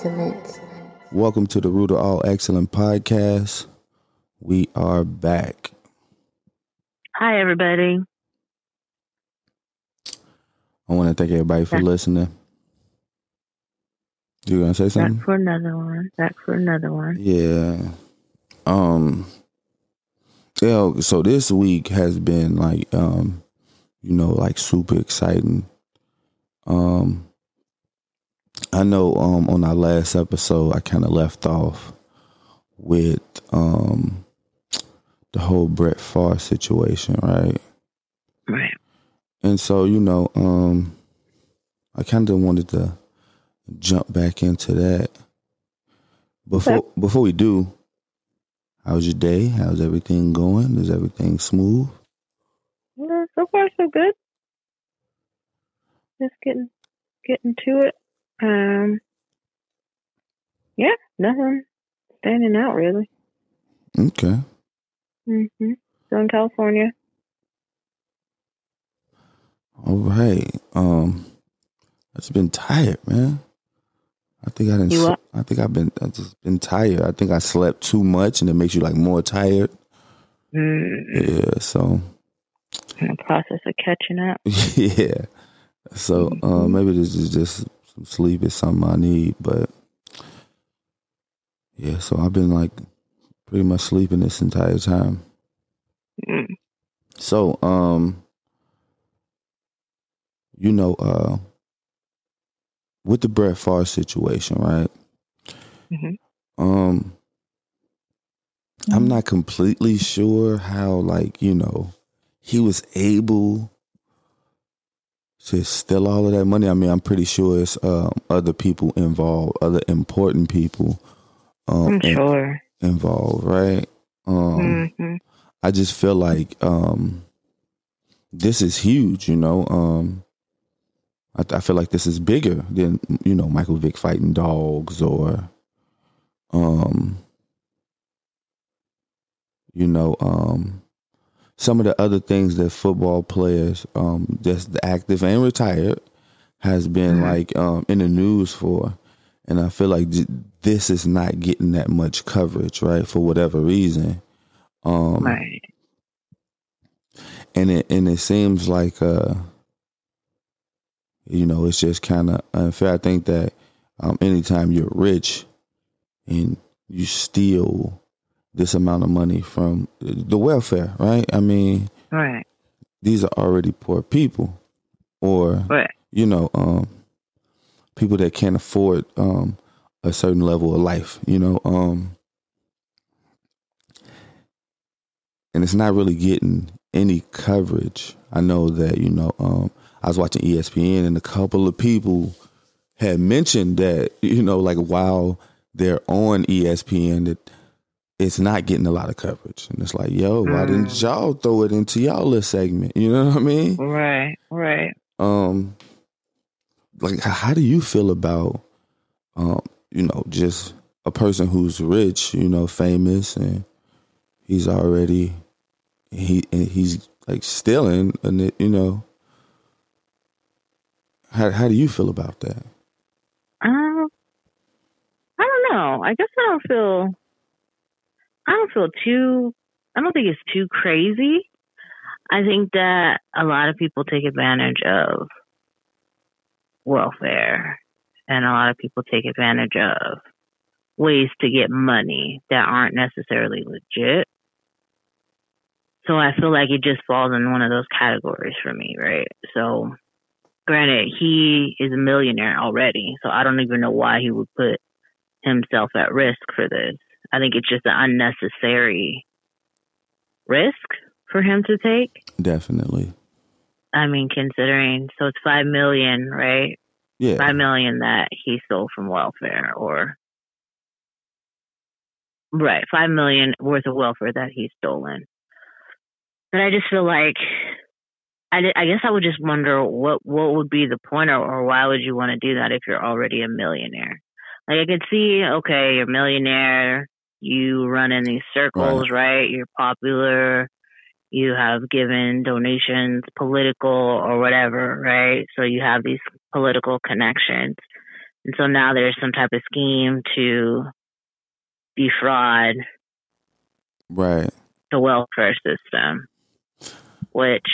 excellence. Welcome to the Root of All Excellent podcast. We are back. Hi, everybody. I want to thank everybody for Back. listening. You gonna say something? Back for another one. Back for another one. Yeah. Um. Yeah. So this week has been like, um, you know, like super exciting. Um. I know. Um. On our last episode, I kind of left off with um the whole Brett Favre situation, right? Right. And so, you know, um, I kind of wanted to jump back into that. Before before we do, how's your day? How's everything going? Is everything smooth? Yeah, so far, so good. Just getting getting to it. Um. Yeah, nothing standing out really. Okay. Mm-hmm. So in California. All right. Um, I've just been tired, man. I think I didn't. I think I've been. I just been tired. I think I slept too much, and it makes you like more tired. Mm, Yeah. So in the process of catching up. yeah. So uh, Mhm. maybe this is just sleep is something I need, but yeah. So I've been like pretty much sleeping this entire time. Mm. So um, you know, uh, with the Brett Favre situation, right? Mhm. Um, I'm not completely sure how, like, you know, he was able to steal all of that money. I mean, I'm pretty sure it's um, other people involved, other important people um, I'm sure. involved, right? Um, hmm I just feel like um, this is huge, you know. Um, I, I feel like this is bigger than you know Michael Vick fighting dogs or, um, you know, um, some of the other things that football players, um, that's active and retired, has been Mhm. like um, in the news for, and I feel like th- this is not getting that much coverage, right? For whatever reason. Um, Right. and it and it seems like uh you know it's just kind of unfair i think that um anytime you're rich and you steal this amount of money from the welfare right i mean Right. these are already poor people or Right. you know um people that can't afford um a certain level of life you know um and it's not really getting any coverage i know that you know um i was watching espn and a couple of people had mentioned that you know like while they're on espn that it's not getting a lot of coverage and it's like yo why didn't Mm. y'all throw it into y'all little segment you know what i mean Right. Right. um like how do you feel about um you know just a person who's rich you know famous and he's already he and he's like stealing and it, you know how how do you feel about that Um, I don't know. I guess I don't feel. I don't feel too. I don't think it's too crazy. I think that a lot of people take advantage of welfare, and a lot of people take advantage of ways to get money that aren't necessarily legit. So I feel like it just falls in one of those categories for me, right? So granted, he is a millionaire already, so I don't even know why he would put himself at risk for this. I think it's just an unnecessary risk for him to take. definitely I mean, considering so it's five million, right? yeah Five million that he stole from welfare, or right, five million worth of welfare that he's stolen. But I just feel like I, I guess I would just wonder what what would be the point, or, or why would you want to do that if you're already a millionaire? Like I could see, okay, you're a millionaire, you run in these circles, right? You're popular, you have given donations, political or whatever, right? So you have these political connections. And so now there's some type of scheme to defraud Right. the welfare system, which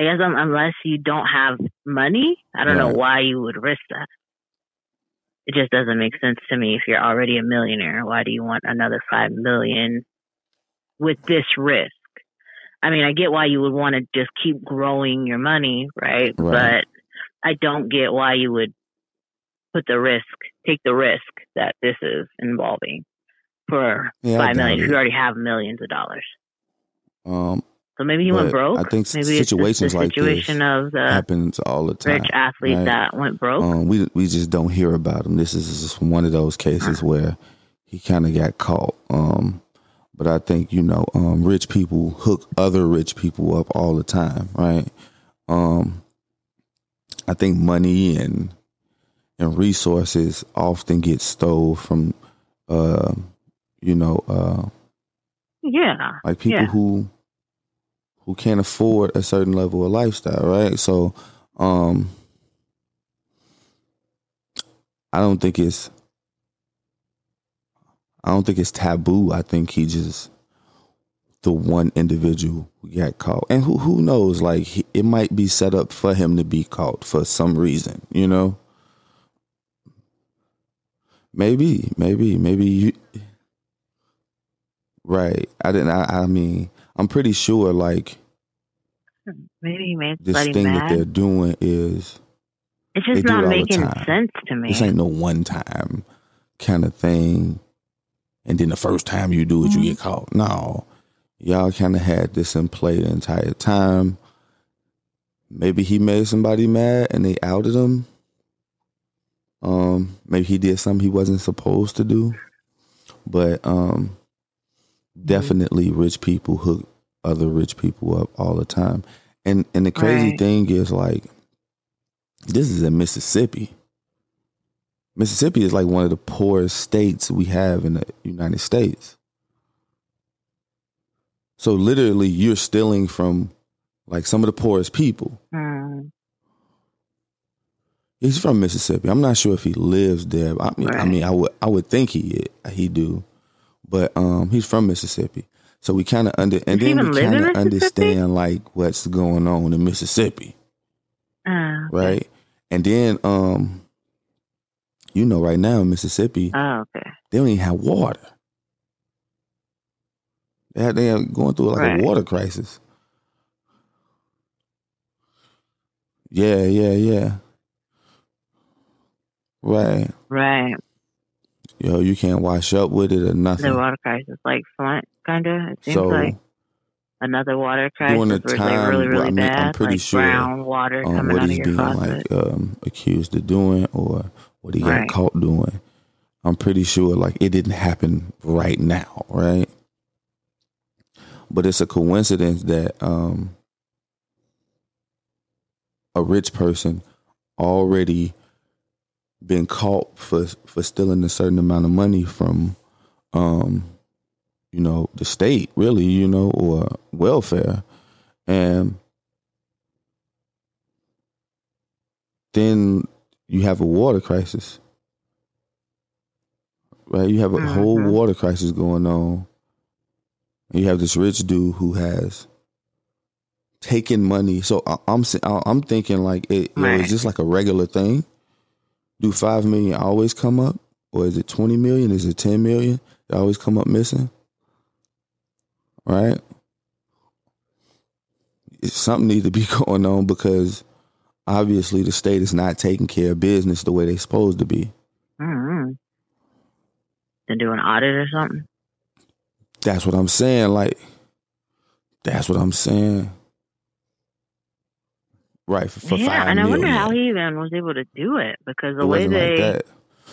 I guess unless you don't have money, I don't know why you would risk that. It just doesn't make sense to me. If you're already a millionaire, why do you want another five million with this risk? I mean, I get why you would want to just keep growing your money, right? Right. But I don't get why you would put the risk, take the risk that this is involving for Yeah, five million if you already have millions of dollars. Um, So maybe you went broke. I think maybe situations like situation this of the happens all the time. rich athlete right? that went broke. Um, we we just don't hear about him. This is just one of those cases where he kind of got caught. Um, but I think you know, um, rich people hook other rich people up all the time, right? Um, I think money and and resources often get stole from, uh, you know, uh, yeah, like people Yeah. who who can't afford a certain level of lifestyle, right? So, um I don't think it's I don't think it's taboo. I think he just the one individual who got caught, and who who knows? Like he, it might be set up for him to be caught for some reason, you know. Maybe, maybe, maybe you. Right. I didn't. I, I mean, I'm pretty sure. Like maybe he made this thing that they're doing is It's just do it not making sense to me. this ain't no one time kind of thing, and then the first time you do it, you get caught. No, y'all kind of had this in play the entire time. Maybe he made somebody mad and they outed him. Um, maybe he did something he wasn't supposed to do. But um, definitely, rich people hook other rich people up all the time. And and the crazy Right. thing is, like, this is in Mississippi. Mississippi is like one of the poorest states we have in the United States. So literally, you're stealing from like some of the poorest people. Hmm. He's from Mississippi. I'm not sure if he lives there. I mean, I mean, I would I would think he he do, but um, he's from Mississippi. So we kind of under and Does then we kind of understand like what's going on in Mississippi, Ah, right? And then um, you know, right now in Mississippi, Oh, okay. they don't even have water. They have, they are going through like Right. a water crisis. Yeah, yeah, yeah. Right. Right. Yo, you can't wash up with it or nothing. The water crisis, like Flint, kind of. It seems so like another water crisis during the where it's like time, really, well, really I mean, bad. I'm pretty like sure, brown water um, coming what out of he's your being like um, accused of doing or what he got Right. caught doing, I'm pretty sure like it didn't happen right now, right? But it's a coincidence that um, a rich person already been caught for for stealing a certain amount of money from um you know the state really you know or welfare. And then you have a water crisis. Right? You have a whole Mhm. water crisis going on. And you have this rich dude who has taken money. So I- i'm I- i'm thinking like it, Right. is this like a regular thing do five million always come up? Or is it 20 million? Is it 10 million that always come up missing? Right? It's- something needs to be going on because obviously the state is not taking care of business the way they're supposed to be. Mm-hmm. To do an audit or something. that's what i'm saying like that's what i'm saying right for, for yeah, and I wonder million. how he even was able to do it because the it way they like that.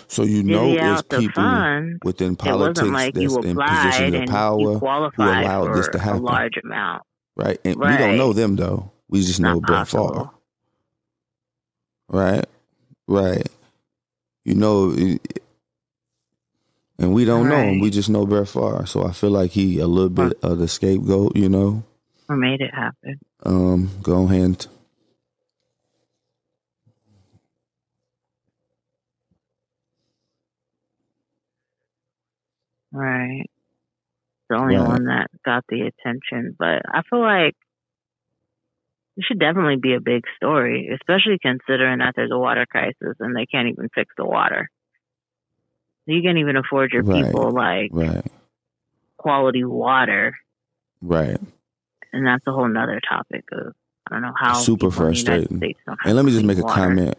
So you know it's people funds, within politics like that's in positions of power qualified allowed this to happen. a large amount. right and we don't know them though. We just know brett Favre. right right. You know and we don't know him. We just know brett Favre. so i feel like he a little bit of the scapegoat you know? Or made it happen. um go ahead Right. The only Right. one that got the attention. But I feel like it should definitely be a big story, especially considering that there's a water crisis and they can't even fix the water. You can't even afford your Right. people like Right. quality water. Right. And that's a whole nother topic of I don't know how Super people in the United frustrating. States don't have And let me just make a water comment.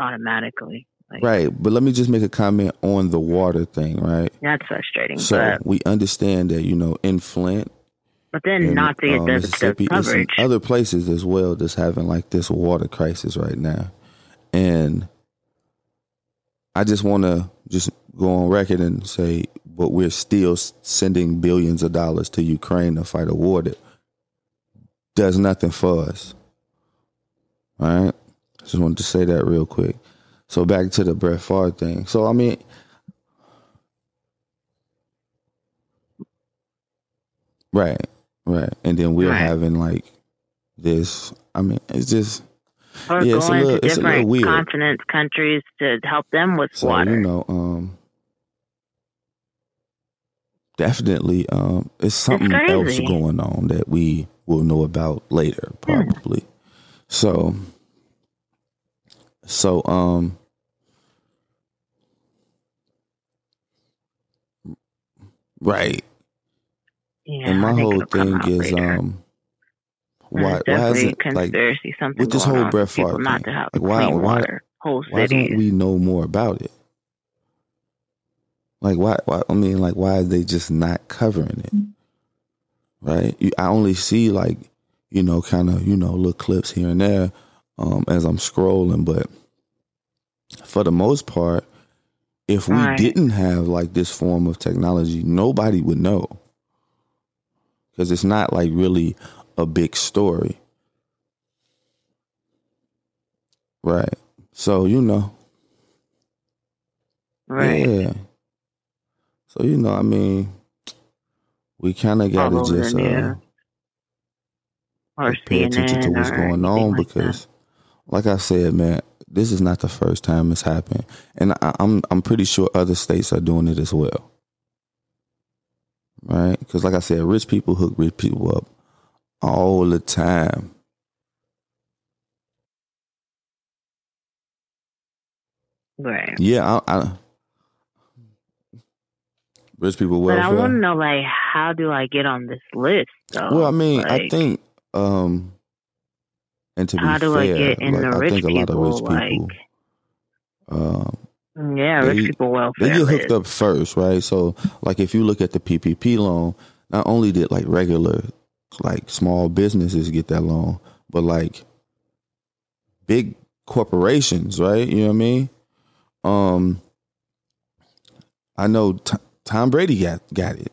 automatically. Like, Right. But let me just make a comment on the water thing, right? That's frustrating. So but, we understand that, you know, in Flint, but then in not to get uh, the, the Mississippi, coverage. other places as well that's having like this water crisis right now. And I just want to just go on record and say, but we're still sending billions of dollars to Ukraine to fight a war that does nothing for us. All right. Just wanted to say that real quick. So back to the Brett Favre thing. So I mean, right, right, and then we're Right. having like this. I mean, it's just or yeah, it's a going little- to it's different continents, countries to help them with so water. you know, um, definitely, um, it's something else going on that we will know about later, probably. So, so um. Right. yeah, and my whole thing is later. um why why isn't like conspiracy something with this whole on Brett for Favre not thing, like, why- why- whole why don't we know more about it? Like why why I mean like why are they just not covering it? Right? You, I only see like, you know, kind of, you know, little clips here and there um as I'm scrolling, but for the most part, if we Right. didn't have like this form of technology, nobody would know. Cuz it's not like really a big story. Right. So, you know, right? yeah. So you know, I mean, we kind of got to just uh. Pay attention to what's going on because, like I said, man, this is not the first time it's happened, and I, I'm I'm pretty sure other states are doing it as well. Right? Because, like I said, rich people hook rich people up all the time. right. Yeah, I, I rich people But I want to know, like, how do I get on this list? Though? Well, I mean, I think, um, and to be how do fair, I get in like, the I rich think a lot of rich people? people, um, Like, yeah, they- rich people welfare. they get hooked up first, right? So, like, if you look at the PPP loan, not only did like regular, like small businesses get that loan, but like big corporations, right? You know what I mean? Um, I know T- Tom Brady got got it,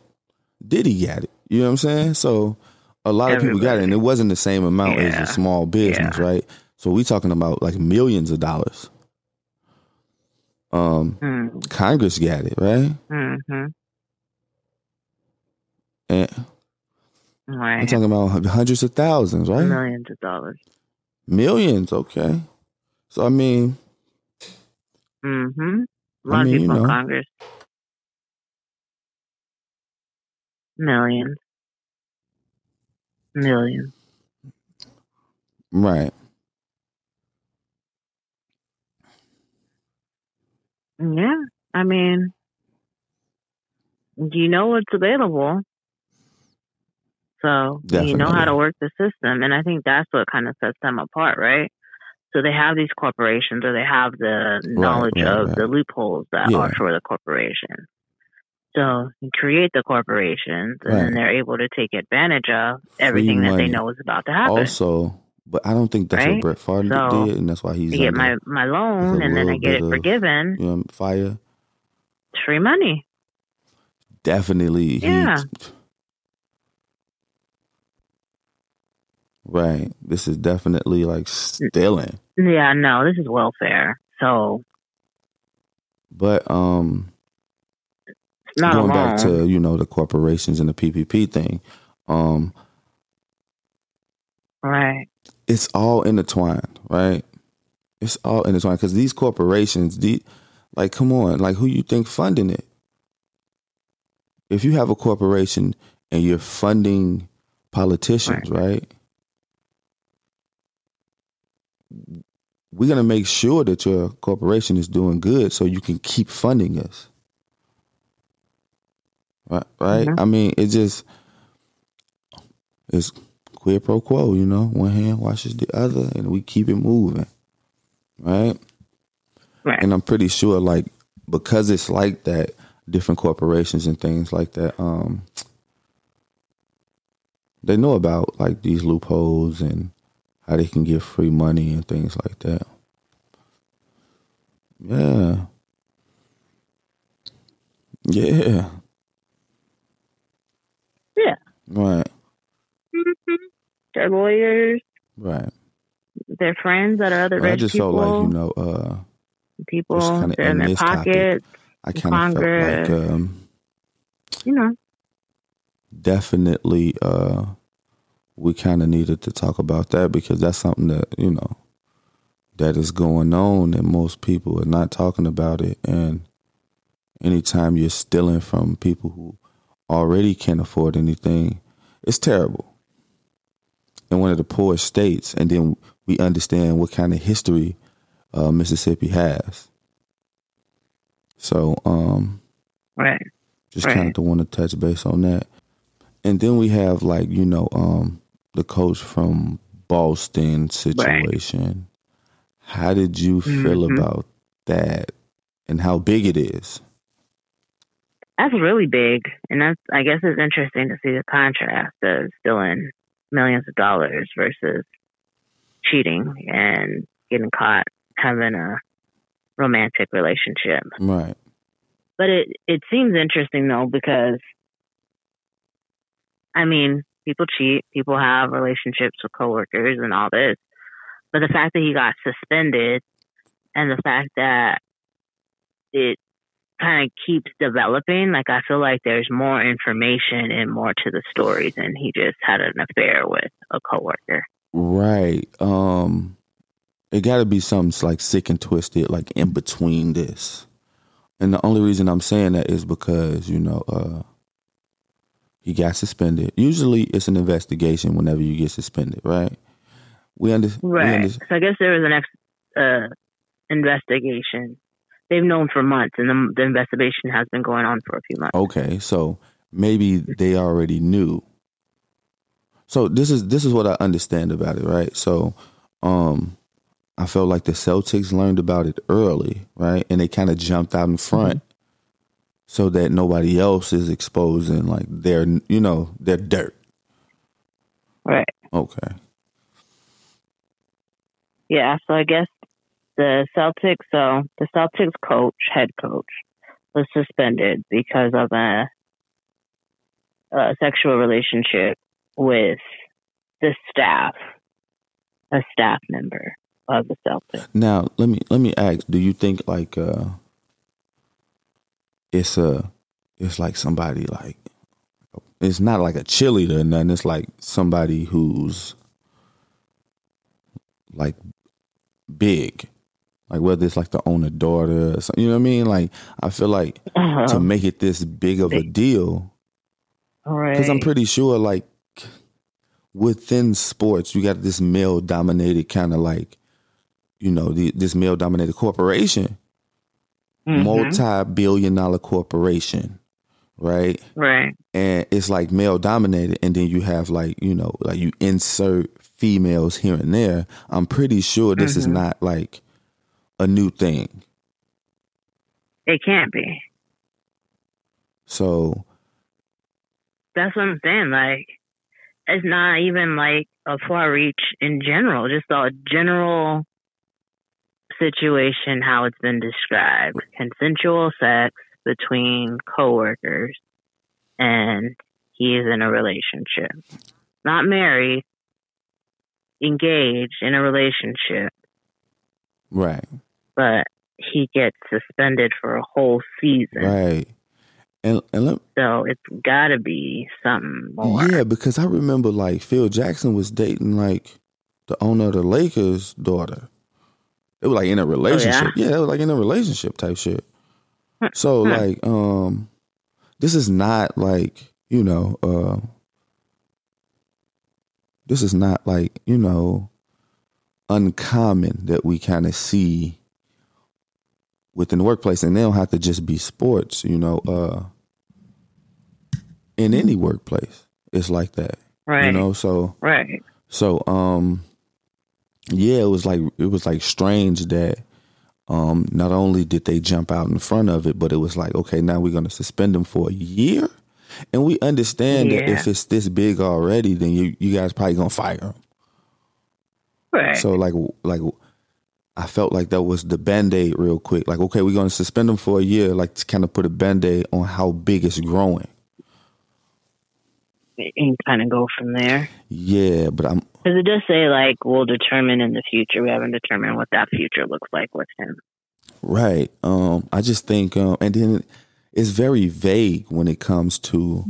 Diddy got it. You know what I'm saying? So, a lot of people got it, and it wasn't the same amount as a small business, Yeah. right? So, we talking about like millions of dollars. Um, Mm, Congress got it, right? hmm And I'm talking about hundreds of thousands, right? Millions of dollars. Millions, okay. So I mean, Mm-hmm. A I lot mean, of you people in know. Congress. Millions. Millions. right? Yeah. I mean, you know what's available. So you know how to work the system. And I think that's what kind of sets them apart, right? So they have these corporations or they have the knowledge right, of right. the loopholes that Yeah. are for the corporation. So you create the corporations and Right. they're able to take advantage of everything that they know is about to happen. Also, but I don't think that's Right? what Brett Favre So, did, and that's why he's I get my, my loan and then I get it bit of- forgiven. you know, fire. It's free money. Definitely, he- Yeah. right. This is definitely like stealing, Yeah, no, this is welfare. So but um, not going back to you know the corporations and the PPP thing, um, right. it's all intertwined, right? It's all intertwined because these corporations, the like, come on, like, who you think funding it? if you have a corporation and you're funding politicians, right? We're gonna make sure that your corporation is doing good so you can keep funding us. Right right? Mhm. I mean it just it's quid pro quo, you know. One hand washes the other and we keep it moving. Right? Right. And I'm pretty sure like because it's like that, different corporations and things like that, um they know about like these loopholes and how they can get free money and things like that. Yeah. Yeah. Yeah. Right. Mhm. They're lawyers. Right. They're friends that are other But I just people. felt like, you know, uh people they're in their pockets. I kind of felt like um You know. definitely uh we kind of needed to talk about that because that's something that you know that is going on and most people are not talking about it and anytime you're stealing from people who already can't afford anything it's terrible in one of the poorest states and then we understand what kind of history uh, mississippi has so um Right. just Right. kind of to want to touch base on that. And then we have like, you know, um the coach from Boston situation. How did you feel Mhm. about that and how big it is? That's really big. And that's I guess it's interesting to see the contrast of stealing millions of dollars versus cheating and getting caught having a romantic relationship. Right. But it it seems interesting though because I mean, people cheat, people have relationships with coworkers and all this. But the fact that he got suspended and the fact that it kind of keeps developing, like I feel like there's more information and more to the story than he just had an affair with a coworker. Right. Um it got to be something like sick and twisted like in between this. And the only reason I'm saying that is because, you know, uh he got suspended. Usually it's an investigation whenever you get suspended, right? We, under, we Right. under, So I guess there was an ex- uh, investigation. They've known for months, and the, the investigation has been going on for a few months. Okay, so maybe they already knew. So this is this is what I understand about it, right? So um I felt like the Celtics learned about it early, right? And they kind of jumped out in front so that nobody else is exposing like their you know, their dirt. Right. Okay. Yeah. So I guess the Celtics, so the Celtics coach, head coach, was suspended because of a, a sexual relationship with the staff, a staff member of the Celtics. Now, let me let me ask, do you think like uh it's a it's like somebody like it's not like a cheerleader or nothing, it's like somebody who's like big. Like whether it's like the owner daughter or something, you know what I mean? Like I feel like to make it this big of a deal, right. because I'm pretty sure like within sports you got this male dominated kind of like you know the, this male dominated corporation Mhm. multi-billion dollar corporation right Right. and it's like male dominated and then you have like you know like you insert females here and there i'm pretty sure this is Mhm. not like a new thing It can't be. so That's what I'm saying. Like, it's not even like a far reach in general, just a general situation, how it's been described consensual sex between coworkers, and he is in a relationship. Not married, engaged in a relationship, right but he gets suspended for a whole season. right and and let, So it's got to be something more. yeah because i remember like phil jackson was dating like the owner of the lakers daughter they were like in a relationship yeah? they were like in a relationship type shit so Hmm. like um this is not like you know uh this is not like you know uncommon that we kind of see within the workplace and they don't have to just be sports you know uh in any workplace it's like that Right. you know so Right. so um yeah, it was like it was like strange that um not only did they jump out in front of it, but it was like, okay, now we're gonna suspend them for a year. And we understand that if it's this big already, then you you guys probably gonna fire them. Right. So like like I felt like that was the band aid real quick. Like, okay, we're gonna suspend them for a year, like to kind of put a band aid on how big it's growing. and kind of go from there. Yeah, but I'm Because it does say like we'll determine in the future. We haven't determined what that future looks like with him. Right. Um, I just think, um, and then it's very vague when it comes to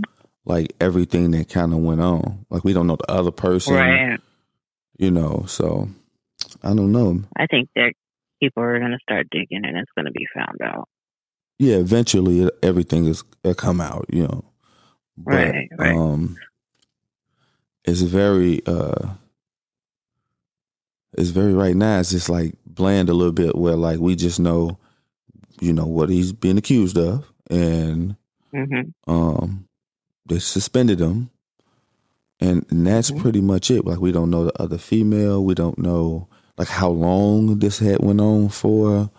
like everything that kind of went on. Like we don't know the other person, Right. you know. So I don't know. I think that people are going to start digging and it's going to be found out. Yeah, eventually everything is will come out, you know. But Right, right. um, it's very uh, it's very right now. It's just like bland a little bit, where like we just know, you know, what he's being accused of, and hmm um they suspended him and, and that's Mhm. pretty much it like we don't know the other female we don't know like how long this had went on for.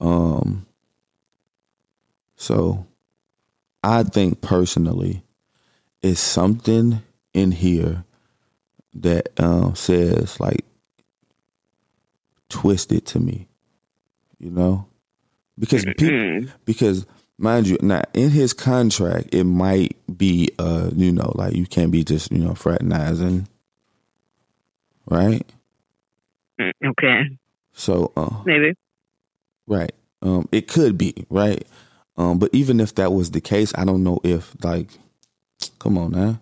Um so i think personally it's something in here that um says like twisted to me you know? Because people because mind you now in his contract it might be uh you know like you can't be just you know fraternizing right Okay. so uh Maybe. right. Um it could be right? Um but even if that was the case i don't know if like come on now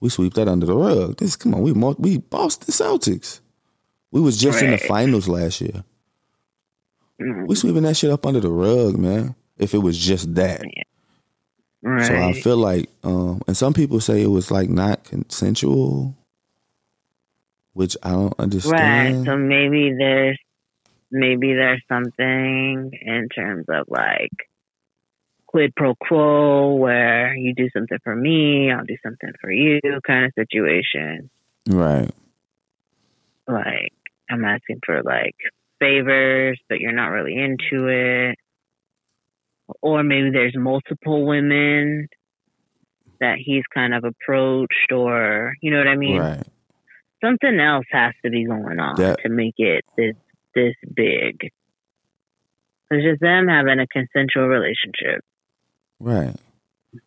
we sweep that under the rug. This come on we we Boston Celtics. We was just in the finals last year. Mm, we sweeping that shit up under the rug man if it was just that. Right. So I feel like, um, and some people say it was like not consensual, which I don't understand. right. So maybe there's maybe there's something in terms of like quid pro quo where you do something for me, I'll do something for you kind of situation. Right, Like I'm asking for like favors, but you're not really into it. Or maybe there's multiple women that he's kind of approached or you know what I mean? right, something else has to be going on That- to make it this this big. It's just them having a consensual relationship. right.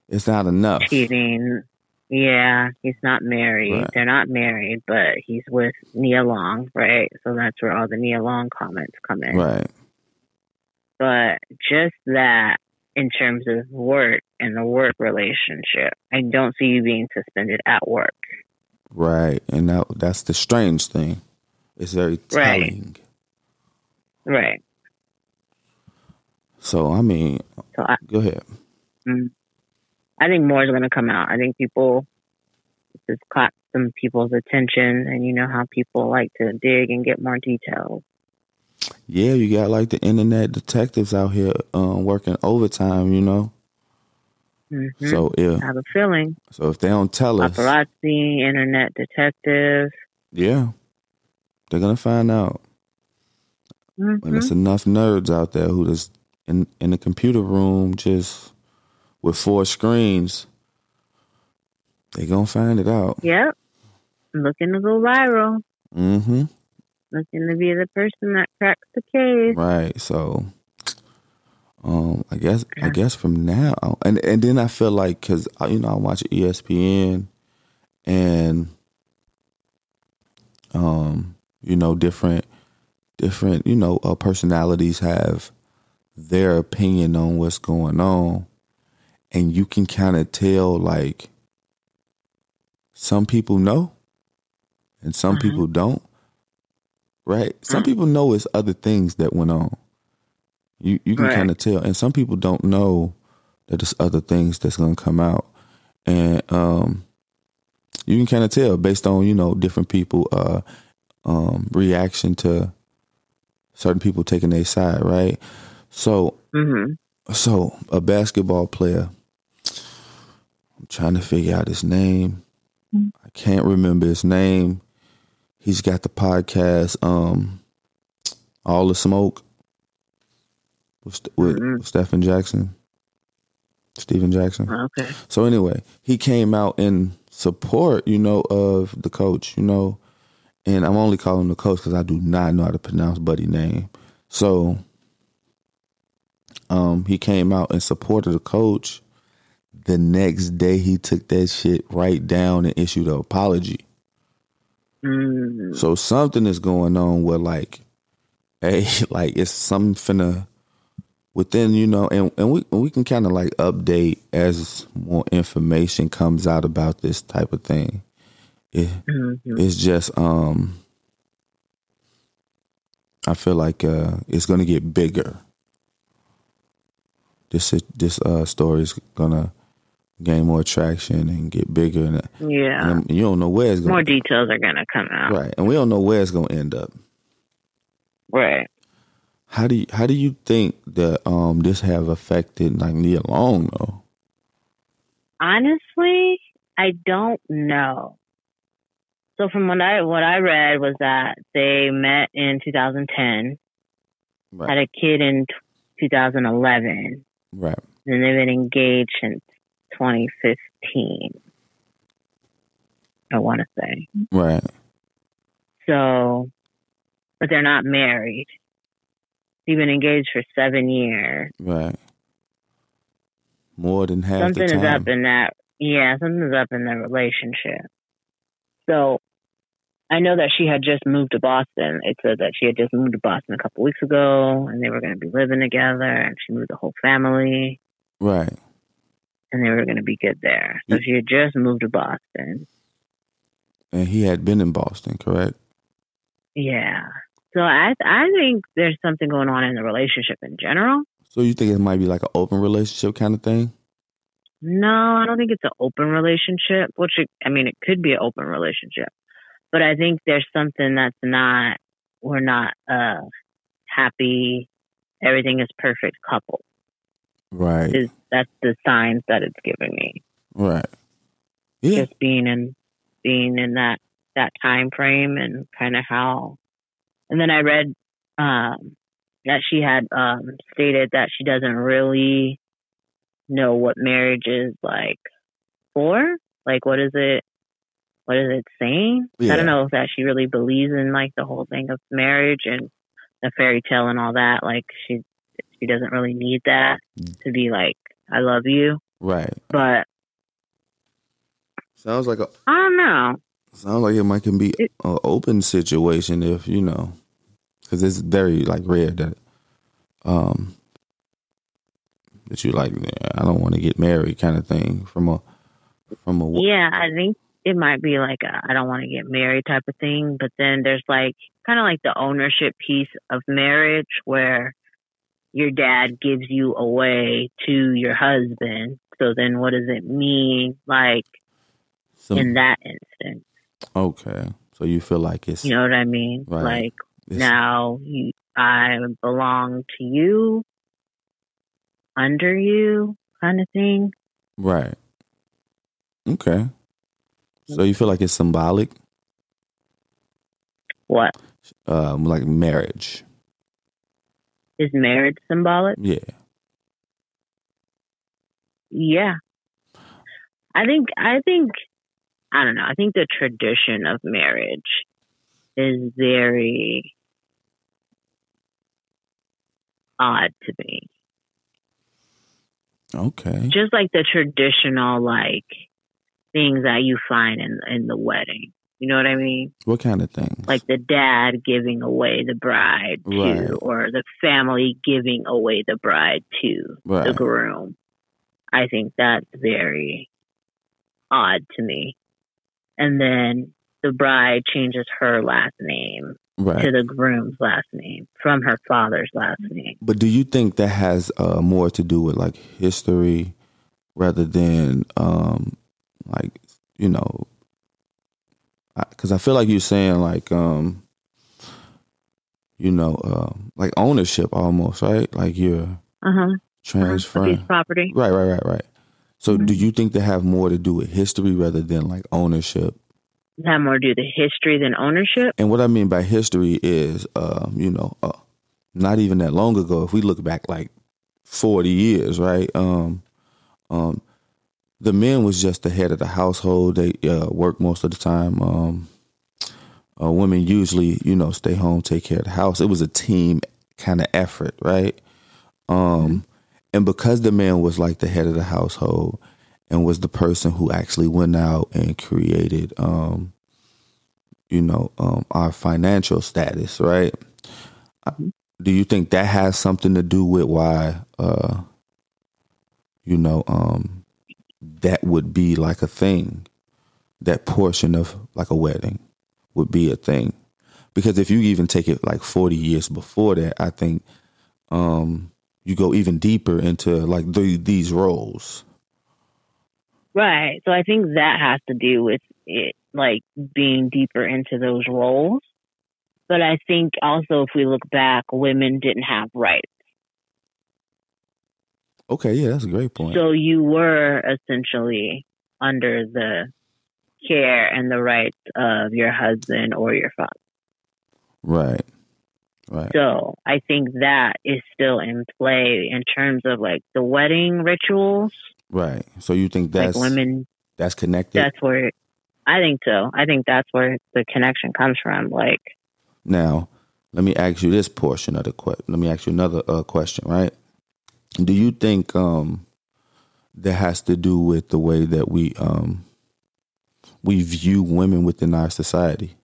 It's not enough. Cheating. Yeah, he's not married. Right. They're not married, but he's with Nia Long, right? So that's where all the Nia Long comments come in. Right, But just that in terms of work and the work relationship, I don't see you being suspended at work. Right, and that that's the strange thing. It's very telling. Right. So I mean, So I, go ahead. Mm. I think more is going to come out. I think people this has caught some people's attention, and you know how people like to dig and get more details. Yeah, you got like the internet detectives out here um, working overtime. You know, hmm so if I have a feeling so if they don't tell us, paparazzi, internet detectives. yeah, they're gonna find out. hmm And it's enough nerds out there who just in in the computer room just with four screens. They gonna find it out. Yep, looking to go viral, Mm-hmm. looking to be the person that cracks the case. Right. So, um, I guess I guess from now, and and then I feel like because you know I watch ESPN, and um, you know different different you know uh, personalities have their opinion on what's going on, and you can kind of tell like some people know, and some Mhm. people don't. Right? Some Mm. people know it's other things that went on. You you can Right. kind of tell, and some people don't know that there's other things that's gonna come out, and um, you can kind of tell based on you know different people uh um reaction to certain people taking their side, right? So hmm so a basketball player. I'm trying to figure out his name. I can't remember his name. He's got the podcast, um, All the Smoke with, with Mhm. Stephen Jackson, Stephen Jackson. Okay. So anyway, he came out in support, you know, of the coach, you know, and I'm only calling the coach because I do not know how to pronounce Buddy name. So, um, he came out in support of the coach. The next day, he took that shit right down and issued an apology. Mm. So something is going on where like, hey, like it's something finna within, you know, and, and we we can kind of like update as more information comes out about this type of thing. It, Mhm. it's just um I feel like uh it's gonna get bigger. This this uh story is gonna gain more traction and get bigger and, Yeah. and you don't know where it's gonna More details are gonna come out. right and we don't know where it's gonna end up. Right. How do you, how do you think that um this have affected like Nia Long though? Honestly, I don't know. So from what I what I read was that they met in 2010, Right, had a kid in 2011, right, and they've been engaged since 2015. I want to say right, so, but they're not married. They've been engaged for seven years. right. More than half something the is up in that yeah something's up in the relationship. So i know that she had just moved to boston. It said that she had just moved to boston a couple weeks ago and they were going to be living together and she moved the whole family. Right, and they were going to be good there. So she had just moved to boston. And he had been in Boston, correct? yeah so i i think there's something going on in the relationship in general So you think it might be like an open relationship kind of thing? No, I don't think it's an open relationship, which it, I mean, it could be an open relationship, but I think there's something that's not, we're not uh happy, everything is perfect couple. Right, Is That's the signs that it's giving me. right. Yeah, Just being in, being in that, that time frame and kind of how, and then I read, um, that she had, um, stated that she doesn't really know what marriage is like for. Like, what is it? What is it saying? I don't know if that she really believes in like the whole thing of marriage and the fairy tale and all that. Like, she she doesn't really need that to be like, I love you. right. But Sounds like a I don't know. sounds like it might can be an open situation if you know, because it's very like rare that um that you like I don't want to get married kind of thing from a from a Yeah, I think it might be like a I don't want to get married type of thing. But then there's like kind of like the ownership piece of marriage where your dad gives you away to your husband. So then what does it mean like some, in that instance? okay. So you feel like it's, You know what I mean? Right. Like it's now you, I belong to you, under you kind of thing. right. Okay. So you feel like it's symbolic, What um, like marriage. is marriage symbolic? Yeah. Yeah. I think I think I don't know. I think the tradition of marriage is very odd to me. Okay. Just like the traditional like things that you find in in the wedding. You know what I mean? What kind of things? Like the dad giving away the bride to Right. or the family giving away the bride to the groom. I think that's very odd to me. And then the bride changes her last name to the groom's last name from her father's last name. But do you think that has uh, more to do with like history rather than um like you know because I, I, feel like you're saying like um you know uh, like ownership almost right like you're uh-huh. transferring uh-huh. property right right right right so mm-hmm. do you think they have more to do with history rather than like ownership have more to do the history than ownership and what i mean by history is um you know uh, not even that long ago if we look back like 40 years right um um the men was just the head of the household. They uh, work most of the time. Um, uh, women usually, you know, stay home, take care of the house. It was a team kind of effort, right? Um, and because the man was like the head of the household and was the person who actually went out and created, um, you know, um, our financial status, right? Mm-hmm. Do you think that has something to do with why, uh, you know, um, that would be like a thing. That portion of like a wedding would be a thing. Because if you even take it like 40 years before that, I think um, you go even deeper into like the, these roles. Right. So I think that has to do with it, like being deeper into those roles. But I think also if we look back, women didn't have rights. Okay, yeah, that's a great point. So you were essentially under the care and the rights of your husband or your father. Right. Right. So I think that is still in play in terms of like the wedding rituals. Right. So you think that's like women that's connected? That's where I think so. I think that's where the connection comes from. Like now, let me ask you this portion of the question. Let me ask you another uh, question. Right do you think um, that has to do with the way that we um, we view women within our society?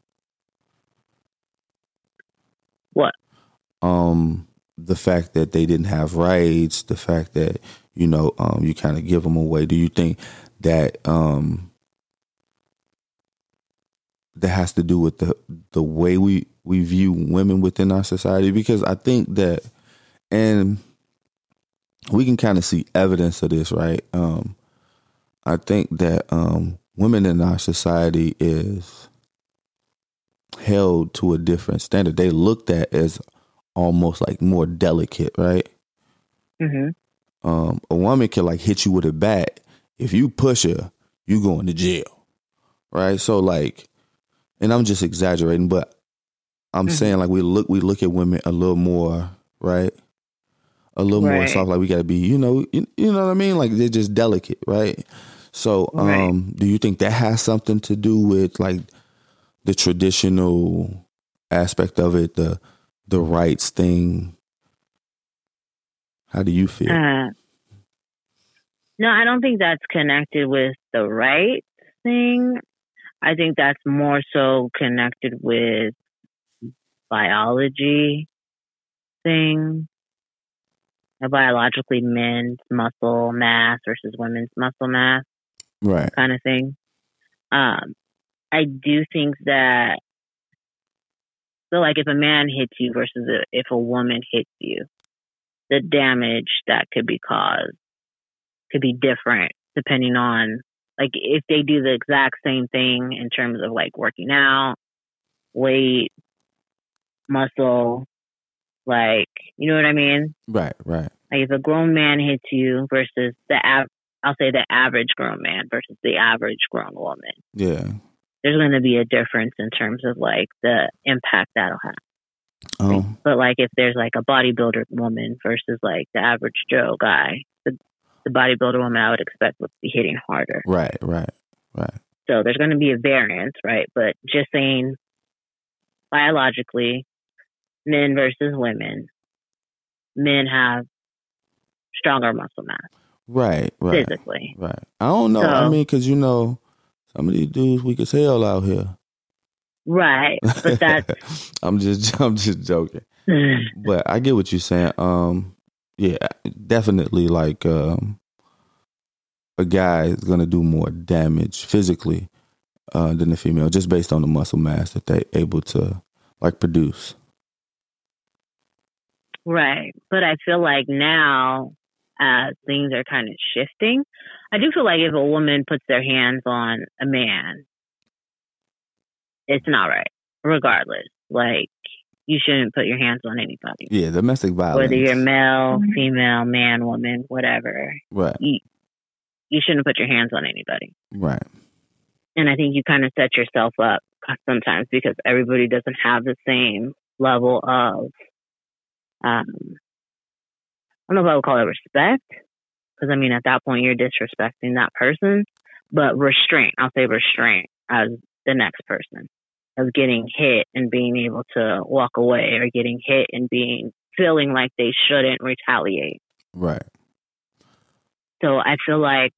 What? Um, the fact that they didn't have rights, the fact that you know um, you kind of give them away. Do you think that um, that has to do with the the way we we view women within our society? Because I think that, and we can kind of see evidence of this, right? Um, I think that um, women in our society is held to a different standard. They looked at as almost like more delicate, right? Mm-hmm. Um, a woman can like hit you with a bat. If you push her, you going to jail, right? So like, and I'm just exaggerating, but I'm mm-hmm. saying like we look we look at women a little more, right? a little right. more soft. Like we got to be, you know, you, you, know what I mean? Like they're just delicate, right? So, um, right. do you think that has something to do with like the traditional aspect of it, the the rights thing? How do you feel? Uh, no, I don't think that's connected with the right thing. I think that's more so connected with biology thing biologically men's muscle mass versus women's muscle mass, right? Kind of thing. Um, I do think that so, like, if a man hits you versus a, if a woman hits you, the damage that could be caused could be different depending on, like, if they do the exact same thing in terms of like working out, weight, muscle, like, you know what I mean? Right, right. Like if a grown man hits you versus the av- I'll say the average grown man versus the average grown woman. Yeah. There's going to be a difference in terms of like the impact that'll have. Oh. But like if there's like a bodybuilder woman versus like the average Joe guy, the, the bodybuilder woman I would expect would be hitting harder. Right, right, right. So there's going to be a variance, right? But just saying biologically, men versus women, men have stronger muscle mass. Right, right. Physically. Right. I don't know. So, I mean, because, you know, some of these dudes weak as hell out here. Right. But that's. I'm just, I'm just joking. but I get what you're saying. Um, yeah, definitely like um, a guy is going to do more damage physically uh, than the female just based on the muscle mass that they're able to like produce. Right. But I feel like now, as things are kind of shifting. I do feel like if a woman puts their hands on a man, it's not right, regardless. Like, you shouldn't put your hands on anybody. Yeah, domestic violence. Whether you're male, female, man, woman, whatever. right, You, you shouldn't put your hands on anybody. right, And I think you kind of set yourself up sometimes because everybody doesn't have the same level of, um, I don't know if I would call it respect, because I mean, at that point, you're disrespecting that person, but restraint, I'll say restraint as the next person of getting hit and being able to walk away or getting hit and being feeling like they shouldn't retaliate. right. So I feel like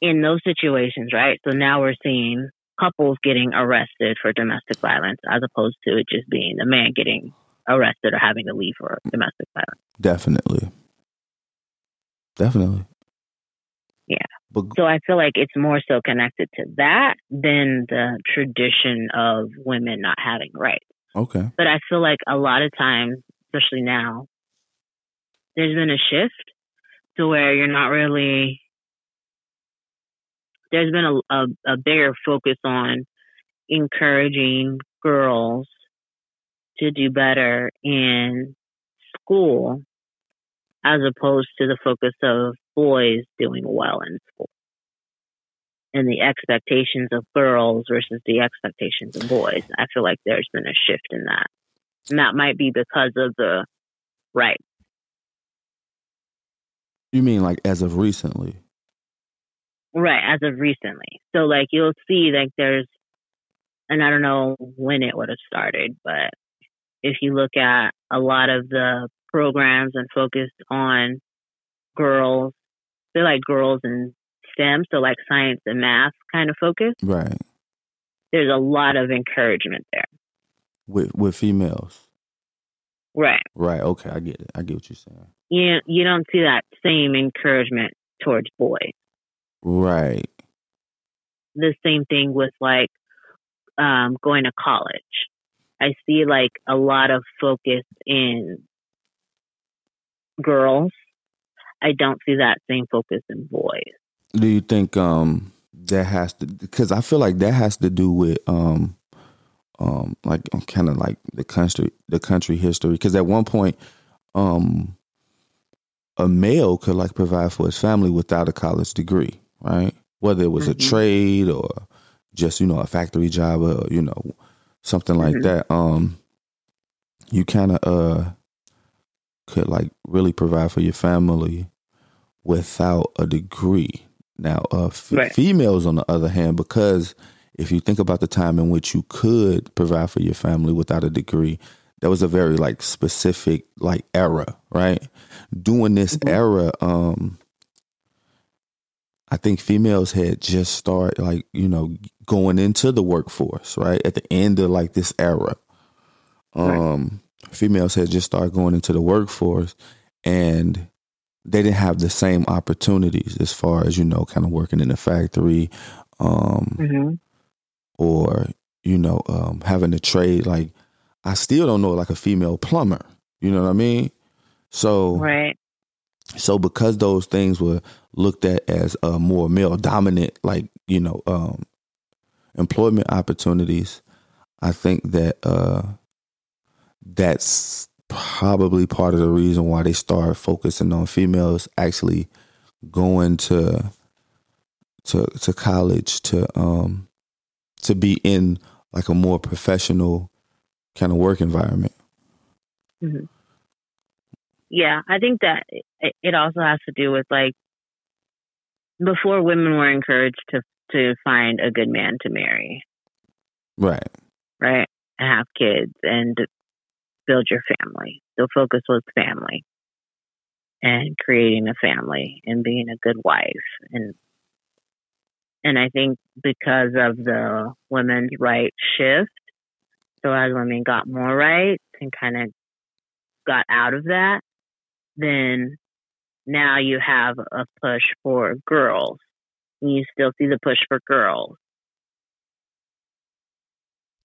in those situations, right? So now we're seeing couples getting arrested for domestic violence as opposed to it just being the man getting arrested or having to leave for domestic violence. Definitely. Definitely. Yeah. But So I feel like it's more so connected to that than the tradition of women not having rights. okay. But I feel like a lot of times, especially now, there's been a shift to where you're not really. There's been a, a, a bigger focus on encouraging girls to do better in school as opposed to the focus of boys doing well in school and the expectations of girls versus the expectations of boys. I feel like there's been a shift in that. And that might be because of the right. You mean like as of recently? Right, as of recently. So like you'll see like there's and I don't know when it would have started, but if you look at a lot of the programs and focus on girls, they're like girls in STEM, so like science and math kind of focus. Right. There's a lot of encouragement there. With with females. Right. Right. Okay. I get it. I get what you're saying. You you don't see that same encouragement towards boys. Right. the same thing with like um, going to college. I see like a lot of focus in girls. I don't see that same focus in boys. Do you think um that has to because I feel like that has to do with um um like kind of like the country the country history because at one point um a male could like provide for his family without a college degree right whether it was a Mhm. trade or just you know a factory job or you know something like Mhm. that um you kind of uh could like really provide for your family without a degree now uh f- Right. females on the other hand because if you think about the time in which you could provide for your family without a degree that was a very like specific like era right during this Mhm. era um I think females had just started like, you know, going into the workforce, right? At the end of like this era. Right. Females had just started going into the workforce and they didn't have the same opportunities as far as, you know, kind of working in a factory, um, Mm-hmm. or, you know, um having a trade. Like I still don't know like a female plumber. You know what I mean? So Right. so because those things were looked at as uh, more male dominant, like you know, um, employment opportunities, I think that uh, that's probably part of the reason why they started focusing on females actually going to to to college to um to be in like a more professional kind of work environment. hmm Yeah, I think that it, it also has to do with like before women were encouraged to to find a good man to marry, Right. right, have kids and build your family. The focus was family and creating a family and being a good wife and and I think because of the women's rights shift, so as women got more rights and kind of got out of that, then now you have a push for girls. And you still see the push for girls.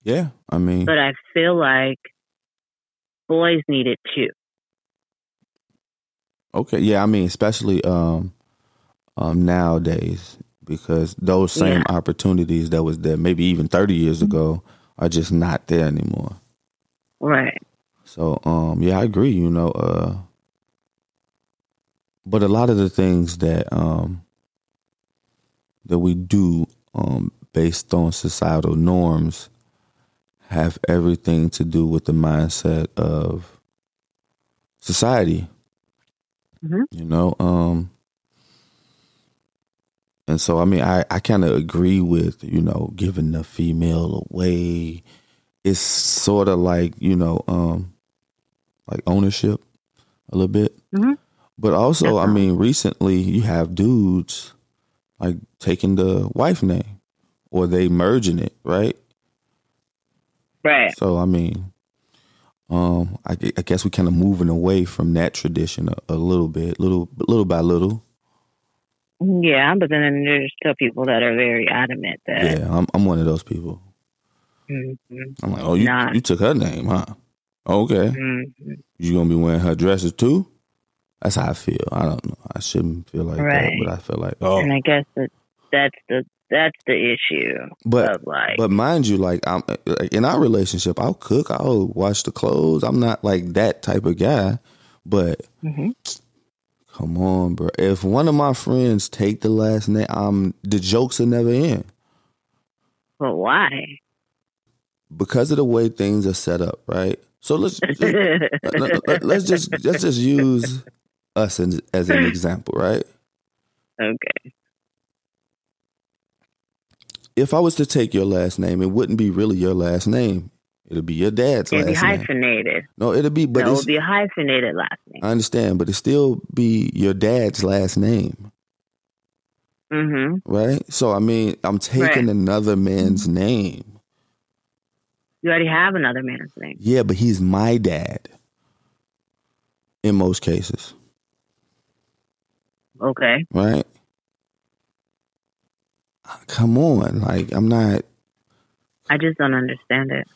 Yeah. I mean, But I feel like boys need it too. Okay, yeah, I mean, especially um, um, nowadays, because those same Yeah. opportunities that was there maybe even thirty years ago are just not there anymore. Right. So, um, yeah, I agree. You know, uh, but a lot of the things that um that we do um based on societal norms have everything to do with the mindset of society. Mhm. You know, um, and so I mean, I I kind of agree with you know giving the female away. It's sort of like you know, um, like ownership a little bit. Mhm. But also, I mean, recently you have dudes like taking the wife name or they merging it, right? Right. So I mean, um, I, I guess we kind of moving away from that tradition a, a little bit, little little by little. Yeah, but then there's still people that are very adamant that. Yeah, I'm I'm one of those people. Mhm. I'm like, oh, you Nah. you took her name, huh? Okay, Mhm. you gonna be wearing her dresses too? That's how I feel. I don't know. I shouldn't feel like that, but I feel like oh, And I guess that that's the that's the issue but of like. But mind you, like I'm like, in our relationship, I'll cook, I'll wash the clothes. I'm not like that type of guy. But Mhm. come on, bro. If one of my friends take the last name, I'm the jokes are never end but why? because of the way things are set up, right? So let's just, let, let's just let's just use us as, as an example, right? okay. If I was to take your last name, it wouldn't be really your last name. It'll be your dad's It'd be last name. hyphenated. No, it'll be, but no, it it's, would be a hyphenated last name. I understand, but it still be your dad's last name, mm-hmm. right? So I mean, I'm taking Right. Mm-hmm. another man's name. You already have another man's name. Yeah, but he's my dad. In most cases, Okay. right? Come on, like I'm not. I just don't understand it.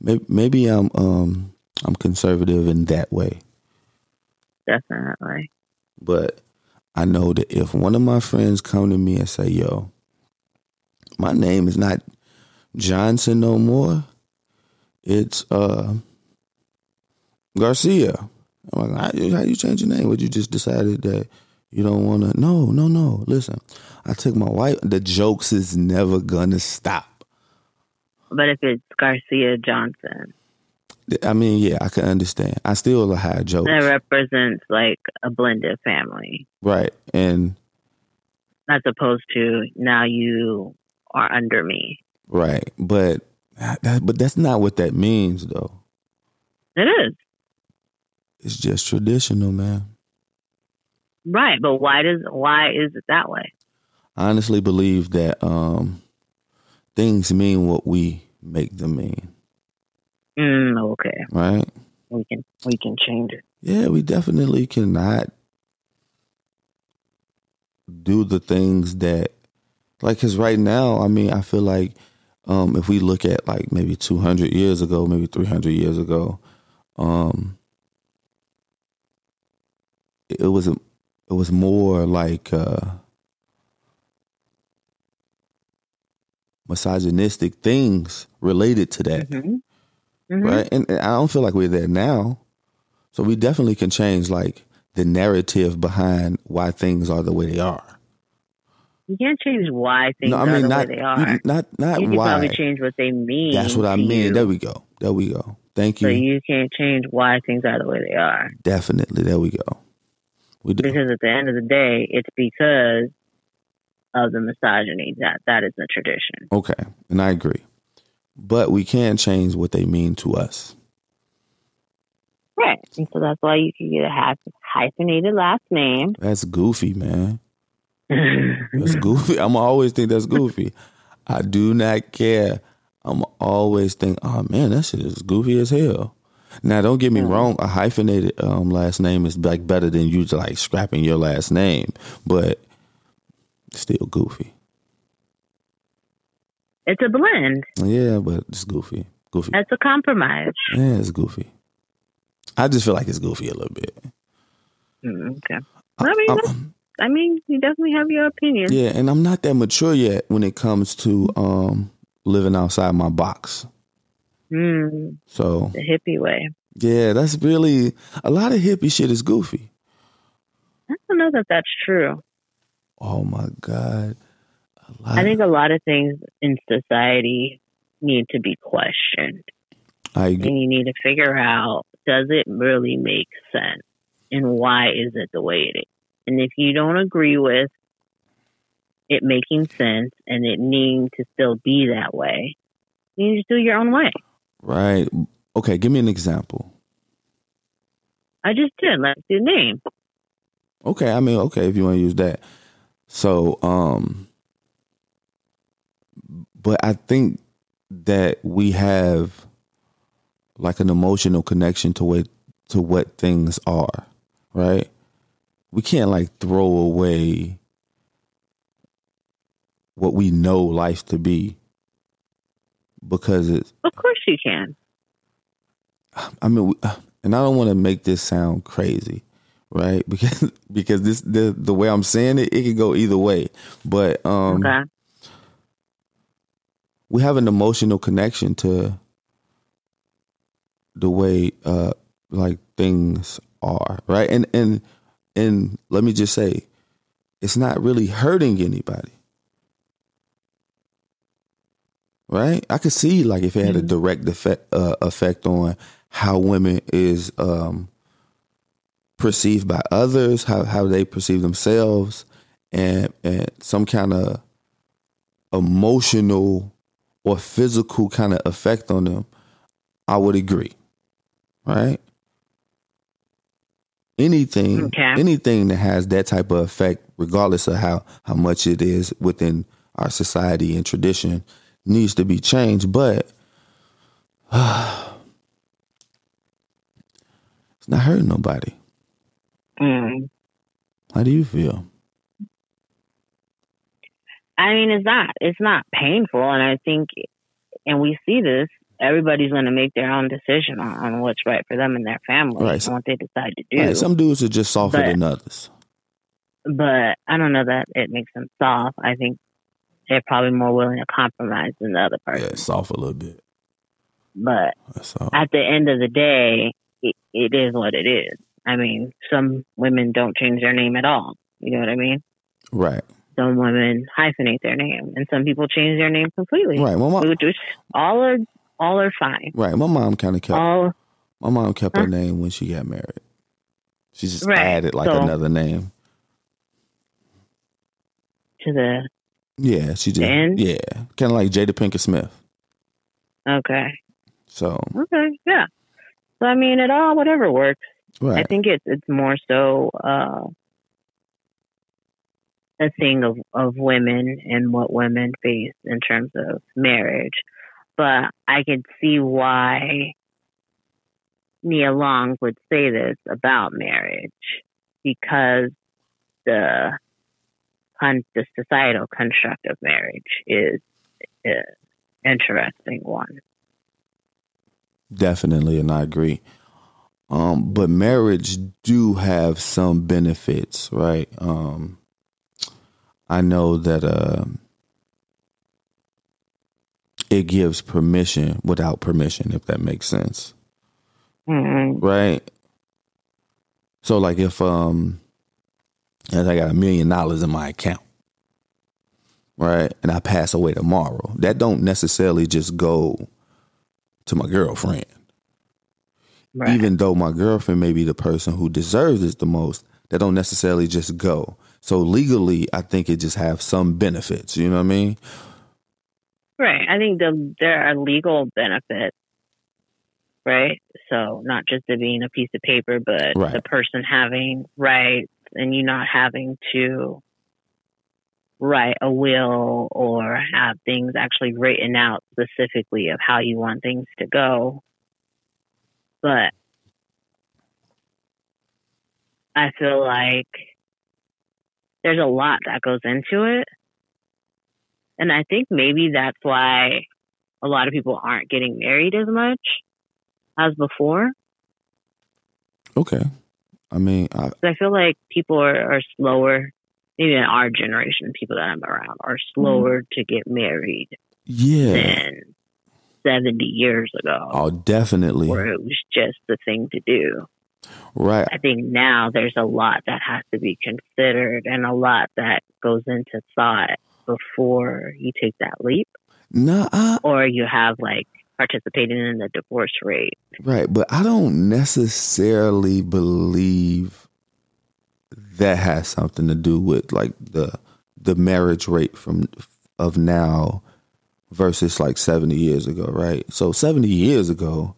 Maybe, maybe I'm um I'm conservative in that way, Definitely. but I know that if one of my friends come to me and say, "Yo, my name is not Johnson no more. It's uh Garcia. I'm like, how, you- how you change your name? Would you just decided that you don't want to? No, no, no. Listen, I took my wife. The jokes is never gonna stop. But if it's Garcia Johnson, I mean, yeah, I can understand. I still have jokes, that represents like a blended family, right? And as opposed to now you are under me. right, but that, but that's not what that means, though. It is. It's just traditional, man. Right, but why does why is it that way? I honestly believe that um, things mean what we make them mean, Mm, okay, right? we can we can change it. Yeah, we definitely cannot do the things that, like, because right now, I mean, I feel like um, if we look at like maybe 200 years ago, maybe 300 years ago, um, it was a, it was more like uh, misogynistic things related to that. hmm hmm right? And, and I don't feel like we're there now. So we definitely can change like the narrative behind why things are the way they are. You can't change why things no, I are the not way they are. you- not not you can why. probably change what they mean. That's what I mean. you, There we go. There we go. Thank you. But you can't change why things are the way they are. Definitely. There we go. We do. Because at the end of the day, it's because of the misogyny that that is the tradition. Okay, and I agree. But we can change what they mean to us. Right. And so that's why you can get a hy- hyphenated last name. That's goofy, man. That's goofy. I'm always think that's goofy. I do not care. I'm always think, oh man, that shit is goofy as hell. Now, don't get me wrong. A hyphenated um, last name is like better than you like scrapping your last name, but still goofy. it's a blend. Yeah, but it's goofy. Goofy. It's a compromise. Yeah, it's goofy. I just feel like it's goofy a little bit. Mm, okay. I mean, I'm- I mean, you definitely have your opinion. yeah, and I'm not that mature yet when it comes to um living outside my box. Mm, So the hippie way. yeah, that's really a lot of hippie shit is goofy. I don't know that that's true. Oh my god. A lot I think a lot of things in society need to be questioned. I agree. and you need to figure out does it really make sense and why is it the way it is and if you don't agree with it making sense and it needing to still be that way you just do your own way right. Okay, give me an example. i just did like your name Okay, I mean, okay, if you want to use that. So, um, but I think that we have like an emotional connection to what to what things are, right? We can't like throw away what we know life to be because it's of course you can I mean, and I don't want to make this sound crazy, right? Because because this the the way I'm saying it, it could go either way. But um, okay we have an emotional connection to the way uh like things are, right? And and and let me just say, it's not really hurting anybody. Right? I could see like if it had a Mhm. direct effect uh, effect on how women is um perceived by others, how how they perceive themselves and and some kind of emotional or physical kind of effect on them, I would agree. Right? Anything Okay. anything that has that type of effect, regardless of how, how much it is within our society and tradition, needs to be changed. But it's not hurting nobody. mm. How do you feel? i mean it's not it's not painful and i think and we see this everybody's going to make their own decision on, on what's right for them and their family Right. and what they decide to do Right, some dudes are just softer But- than others. but I don't know that it makes them soft. I think they're probably more willing to compromise than the other person. Yeah, soft a little bit. But at the end of the day, it, it is what it is. I mean, some women don't change their name at all. You know what I mean? right. Some women hyphenate their name, and some people change their name completely. Right. My mom, Which all are all are fine. right. My mom kind of kept All my mom kept her name when she got married. She just Right, added like so- another name. to the Yeah, she did. End? yeah, kind of like Jada Pinkett Smith. okay, So okay, yeah. So I mean, it all whatever works. I think it's it's more so uh, a thing of of women and what women face in terms of marriage. But I could see why Nia Long would say this about marriage because the con- the societal construct of marriage is an interesting one. definitely, and I agree. Um, but marriage do have some benefits, right? Um, I know that uh, it gives permission without permission, if that makes sense. mm right? So like if um as I got a million dollars in my account, right, and I pass away tomorrow, that don't necessarily just go to my girlfriend. Right. Even though my girlfriend may be the person who deserves it the most, that don't necessarily just go. So legally, I think it just have some benefits. You know what I mean? Right. I think the, there are legal benefits, right? So not just it being a piece of paper, but Right. the person having rights and you not having to write a will or have things actually written out specifically of how you want things to go. But I feel like there's a lot that goes into it. And I think maybe that's why a lot of people aren't getting married as much as before. Okay, I mean, I, I feel like people are, are slower, maybe in our generation, people that I'm around are mm-hmm. slower to get married yeah. than 70 years ago, Oh, definitely. where it was just the thing to do. Right. I think now there's a lot that has to be considered and a lot that goes into thought before you take that leap Nah, I, or you have like participating in the divorce rate. right. But I don't necessarily believe that has something to do with like the the marriage rate from of now versus like 70 years ago, right? So 70 years ago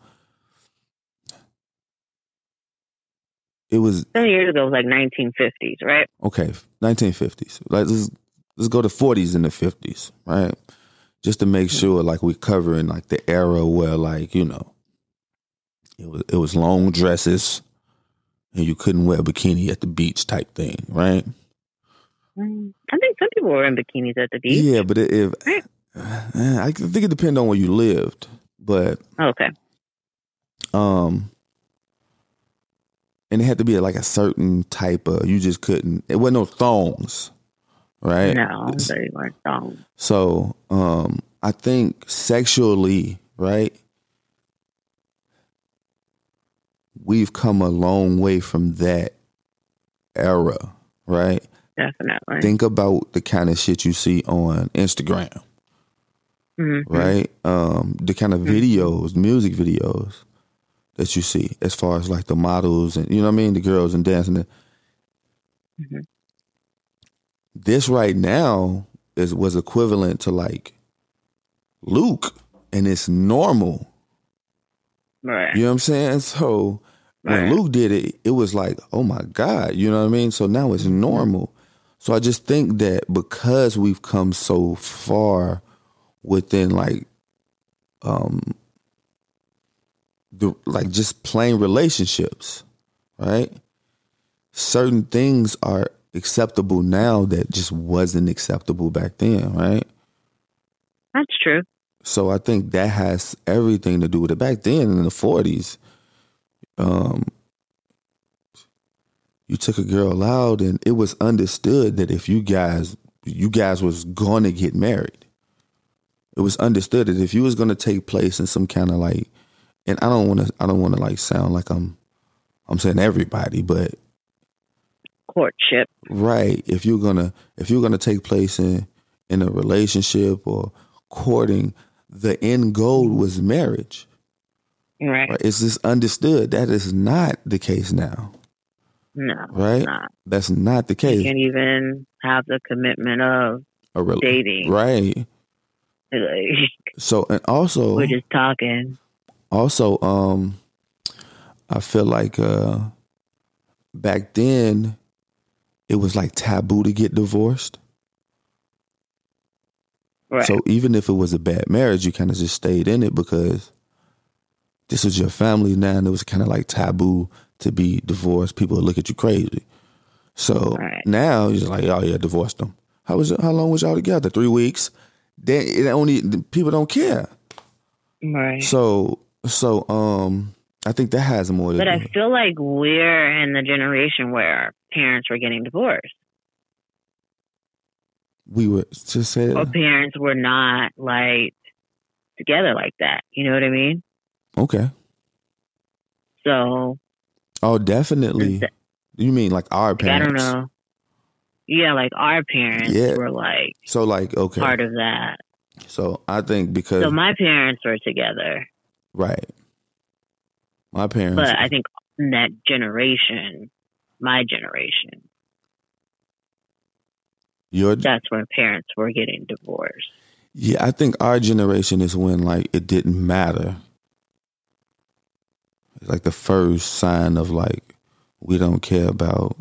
it was 70 years ago was like 1950s, right? okay, 1950s. Like let's let's go to 40s and the 50s, right? Just to make sure like we're covering like the era where like, you know, it was it was long dresses and you couldn't wear a bikini at the beach type thing, right? Mm, I think some people were in bikinis at the beach. Yeah, but it, if Right. I think it depends on where you lived, but Okay. um and it had to be like a certain type of you just couldn't it wasn't no thongs right No, they weren't so um i think sexually right we've come a long way from that era right Definitely. think about the kind of shit you see on instagram Mhm. right? Um, the kind of videos, music videos that you see, as far as like the models and you know what I mean, the girls and dancing. Mhm. This right now is was equivalent to like Luke, and it's normal. Right. You know what I'm saying? So when Right. Luke did it, it was like, oh my God, you know what I mean? So now it's normal. So I just think that because we've come so far within like um the like just plain relationships, right? Certain things are acceptable now that just wasn't acceptable back then, right? That's true. So I think that has everything to do with it. Back then in the forties, um, you took a girl out, and it was understood that if you guys, you guys was to get married. It was understood that if you was to take place in some kind of like, and I don't want to, I don't want to like sound like I'm, I'm saying everybody, but Courtship. right, if you're gonna, if you're gonna take place in in a relationship or courting, the end goal was marriage. Right. Right? It's just understood that is not the case now. No. Right? Not. That's not the case. You can't even have the commitment of A rel- dating. right? Like, So and also, we're just talking. also, um, I feel like uh, back then it was like taboo to get divorced. Right. So even if it was a bad marriage, you kind of just stayed in it because this was your family now, and it was kind of like taboo to be divorced. People would look at you crazy. So Right. now you're just like, oh yeah, divorced them. How was it, how long was y'all together? Three weeks. Then it only people don't care. right. So so um, I think that has more to But do. I feel like we're in the generation where parents were getting divorced, we were just say or parents were not like together like that. You know what I mean? okay. So Oh, definitely. You mean like our like, I parents? don't know. Yeah, like our parents Yeah. were like So like okay. part of that. So I think because So my parents were together, right, my parents. but I think in that generation, my generation, your that's when parents were getting divorced. yeah, I think our generation is when like it didn't matter. It's like the first sign of like we don't care about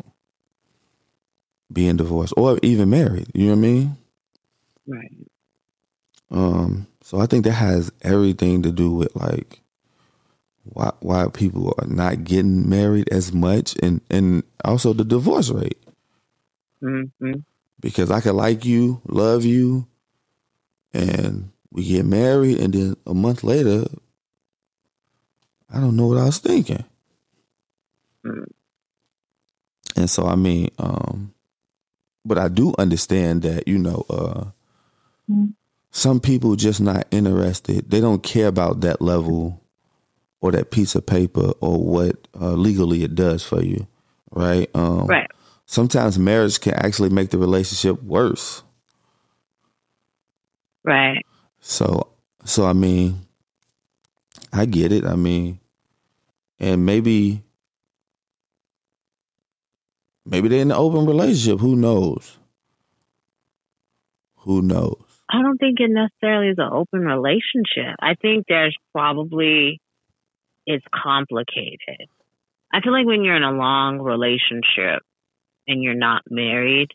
being divorced or even married. You know what I mean? Right. Um, so I think that has everything to do with like why why people are not getting married as much and and also the divorce rate. hmm Because I could like you, love you, and we get married and then a month later I don't know what I was thinking. Mm. And so, I mean, um, but I do understand that, you know, uh, mm-hmm. some people just not interested. They don't care about that level or that piece of paper or what uh, legally it does for you, right? Um, right. Sometimes marriage can actually make the relationship worse. Right. So, so I mean, I get it. I mean, and maybe maybe they're in an open relationship. Who knows? Who knows? I don't think it necessarily is an open relationship. I think there's probably it's complicated. I feel like when you're in a long relationship and you're not married,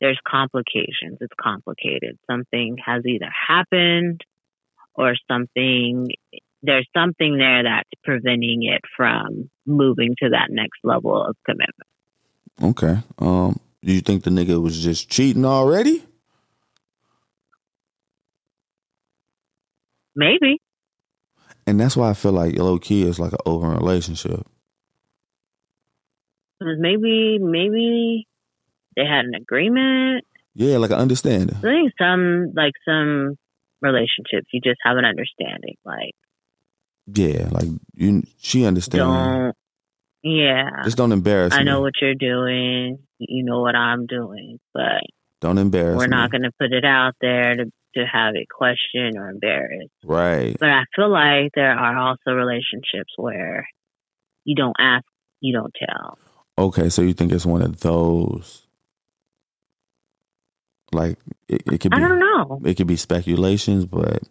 there's complications. It's complicated. Something has either happened or something there's something there that's preventing it from moving to that next level of commitment. Okay. Um, do you think the nigga was just cheating already? Maybe. And that's why I feel like low key is like an open relationship. Mm, maybe, maybe they had an agreement. Yeah, like an understanding. I think some, like some relationships, you just have an understanding. Like yeah, like you, she understands. Don't. Yeah. Just don't embarrass. Me. I me. know what you're doing. You know what I'm doing, but don't embarrass. We're me. not going to put it out there to to have it questioned or embarrassed. Right. But I feel like there are also relationships where you don't ask, you don't tell. Okay, so you think it's one of those? Like it, it could be. I don't know. It could be speculations, but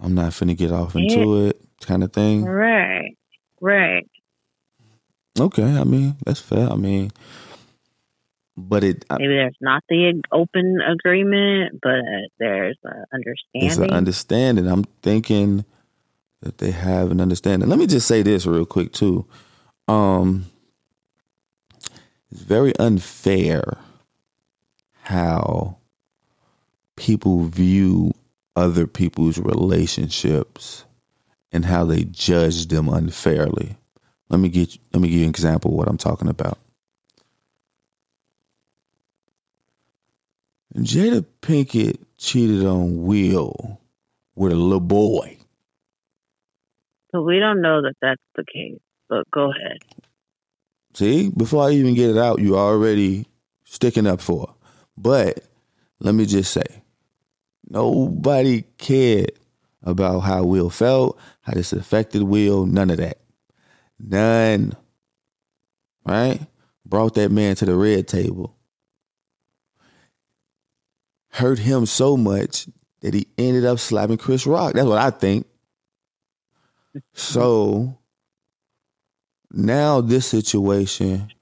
I'm not finna get off into it kind of thing. Right. Right. Okay, I mean that's fair. I mean, but it maybe there's not the open agreement, but there's an understanding. It's an understanding. I'm thinking that they have an understanding. Let me just say this real quick too. Um, it's very unfair how people view other people's relationships and how they judge them unfairly. Let me get let me give you an example of what I'm talking about. Jada Pinkett cheated on Will with a little boy. But we don't know that that's the case. But go ahead. See, before I even get it out, you already sticking up for. Her. But let me just say, nobody cared about how Will felt, how this affected Will, none of that. None. Right? Brought that man to the red table. Hurt him so much that he ended up slapping Chris Rock. That's what I think. So now this situation,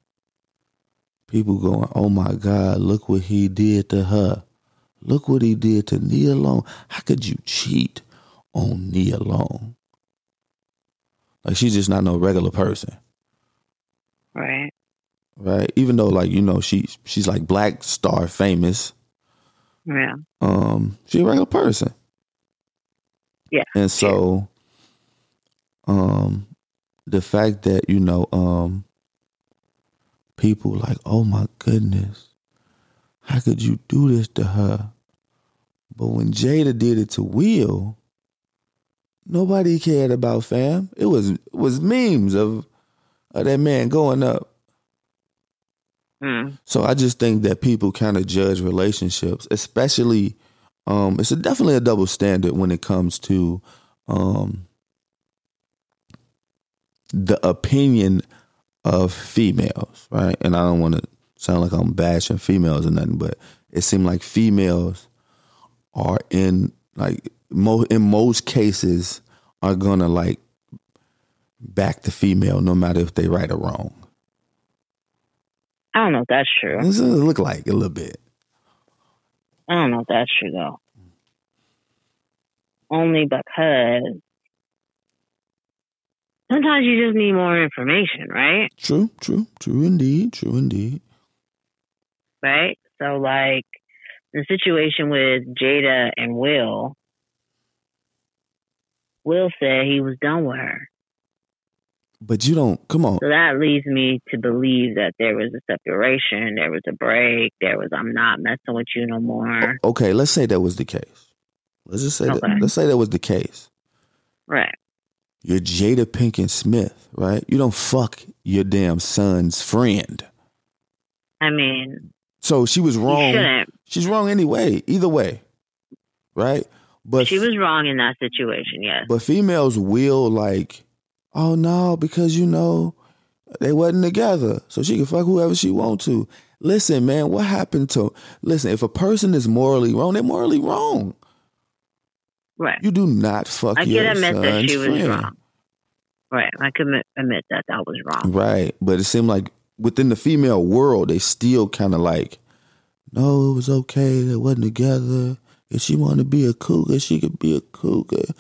people going, oh my God, look what he did to her. Look what he did to Nia Long. How could you cheat on Nia Long? Like she's just not no regular person. Right. Right. Even though like, you know, she's she's like black star famous. Yeah. Um, she's a regular person. Yeah. And so yeah. um the fact that, you know, um people like, oh my goodness, how could you do this to her? But when Jada did it to Will, nobody cared about fam. It was it was memes of, of that man going up. Mm. So I just think that people kind of judge relationships, especially um, it's a, definitely a double standard when it comes to um, the opinion of females, right? And I don't want to sound like I'm bashing females or nothing, but it seemed like females are in like in most cases are gonna like back the female no matter if they right or wrong. I don't know if that's true. This does look like a little bit. I don't know if that's true though. Only because sometimes you just need more information, right? True, true, true indeed, true indeed. Right? So like the situation with Jada and Will, Will said he was done with her. But you don't. Come on. So that leads me to believe that there was a separation, there was a break, there was I'm not messing with you no more. Okay, let's say that was the case. Let's just say Okay. that. Let's say that was the case. Right. You're Jada Pinkett Smith, right? You don't fuck your damn son's friend. I mean, So she was wrong. She's wrong anyway. Either way, right? But She was wrong in that situation, yes. But females will like, oh no, because you know they wasn't together, so she can fuck whoever she want to. Listen, man, what happened to? Listen, if a person is morally wrong, they're morally wrong. Right. You do not fuck I your can admit that son's she was friend. wrong. Right. I can admit, admit that that was wrong. Right, but it seemed like within the female world, they still kind of like, no, it was okay. They wasn't together. If she wanted to be a cougar, she could be a cougar.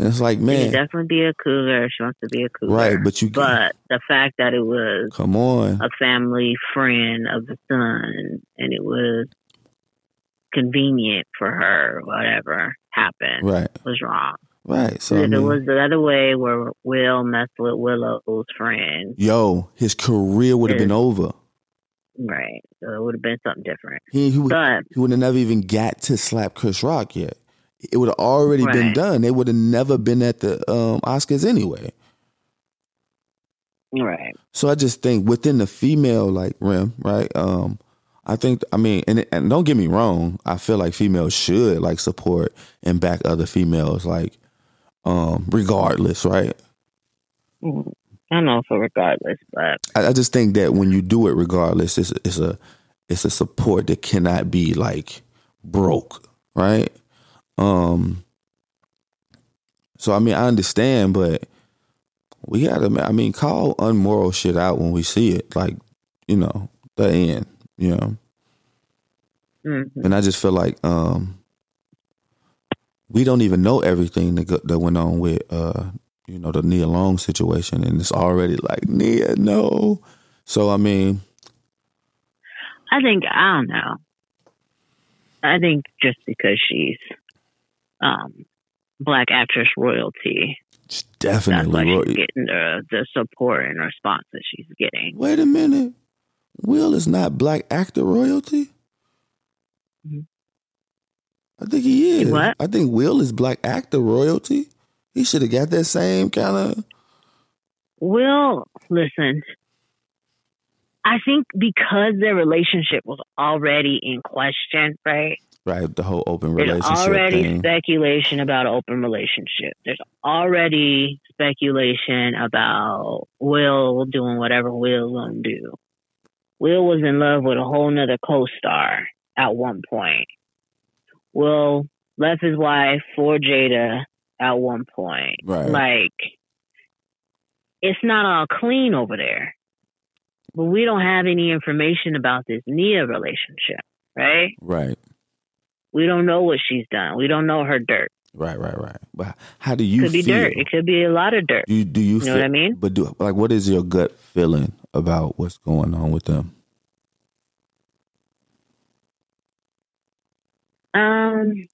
And it's like, man, She definitely be a cougar. She wants to be a cougar. right? But you, But the fact that it was come on, a family friend of the son and it was convenient for her, whatever happened, right, was wrong. right. So I it was the other way where Will messed with Willow's friend, yo, his career would have been over. right? So it would have been something different. He he would, But he would have never even got to slap Chris Rock yet. It would have already been done. They would have never been at the um, Oscars anyway. right, So I just think within the female like rim, right? Um, I think I mean, and and don't get me wrong, I feel like females should like support and back other females, like um, regardless, right? Mm, I know for regardless, but I, I just think that when you do it regardless, it's it's a it's a support that cannot be like broke, right? Um so I mean I understand, but we gotta I mean call unmoral shit out when we see it. Like, you know, the end, you know. mm, And I just feel like um we don't even know everything that go, that went on with uh you know the Nia Long situation, and it's already like Nia, no. So I mean, I think I don't know. I think just because she's um black actress royalty, it's definitely. getting the the support and response that she's getting. Wait a minute, Will is not black actor royalty. Mhm. I think he is. What? I think Will is black actor royalty. He should have got that same kind of. Will, listen. I think because their relationship was already in question, right? Right, the whole open relationship. There's already thing. speculation about open relationship. There's already speculation about Will doing whatever Will's gonna do. Will was in love with a whole nother co-star at one point. Will left his wife for Jada at one point. Right. Like, it's not all clean over there. But we don't have any information about this Nia relationship, right? right, We don't know what she's done. We don't know her dirt. right, right, right. But how do you see it could be feel? dirt. It could be a lot of dirt. Do you, do you, You know what I mean? But do like what is your gut feeling about what's going on with them? Um,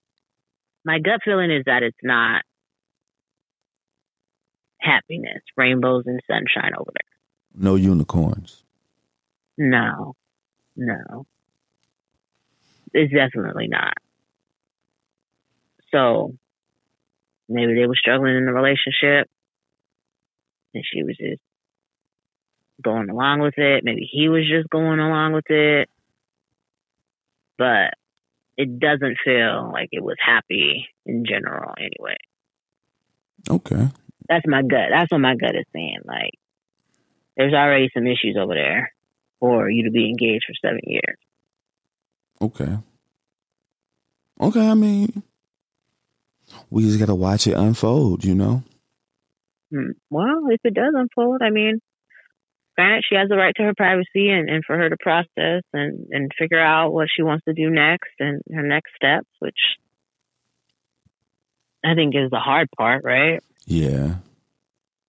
my gut feeling is that it's not happiness, rainbows and sunshine over there. No unicorns. No, no, it's definitely not. So maybe they were struggling in the relationship, and she was just going along with it. Maybe he was just going along with it, but it doesn't feel like it was happy in general. Anyway, Okay. that's my gut. That's what my gut is saying. Like, there's already some issues over there for you to be engaged for seven years. Okay. Okay, I mean we just gotta watch it unfold, you know? Hmm. Well, if it does unfold, I mean, granted, she has the right to her privacy and, and for her to process and, and figure out what she wants to do next and her next steps, which I think is the hard part, right? Yeah,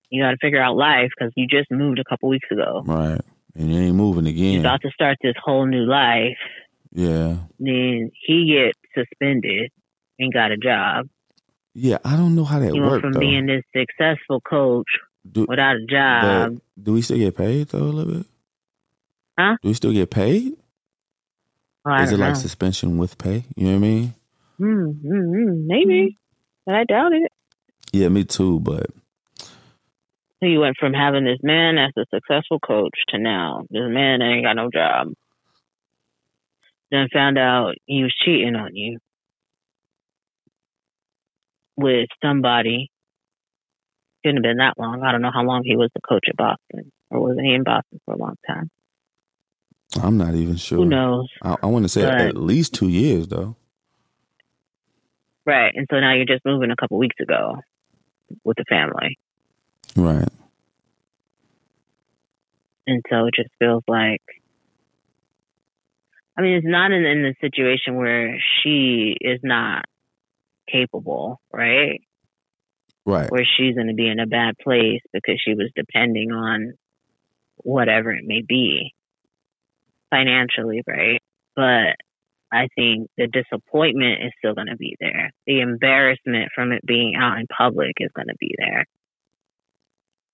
You got to figure out life because you just moved a couple weeks ago. right. And you ain't moving again. You're about to start this whole new life. Yeah. Then he gets suspended and got a job. Yeah, I don't know how that went worked from though. being this successful coach Do, without a job. do we still get paid though a little bit? Huh? Do we still get paid? I Is it don't like know. suspension with pay? You know what I mean? Hmm, hmm, hmm, maybe, but I doubt it. Yeah, me too. But So you went from having this man as a successful coach to now this man ain't got no job. Then found out he was cheating on you with somebody. Couldn't have been that long. I don't know how long he was the coach at Boston, or was he in Boston for a long time? I'm not even sure. Who knows? I, I want to say But- at least two years though. Right. And so now you're just moving a couple weeks ago with the family. Right. And so it just feels like, I mean, it's not in, in the situation where she is not capable, right? Right. Where she's going to be in a bad place because she was depending on whatever it may be financially, right? But I think the disappointment is still going to be there. The embarrassment from it being out in public is going to be there.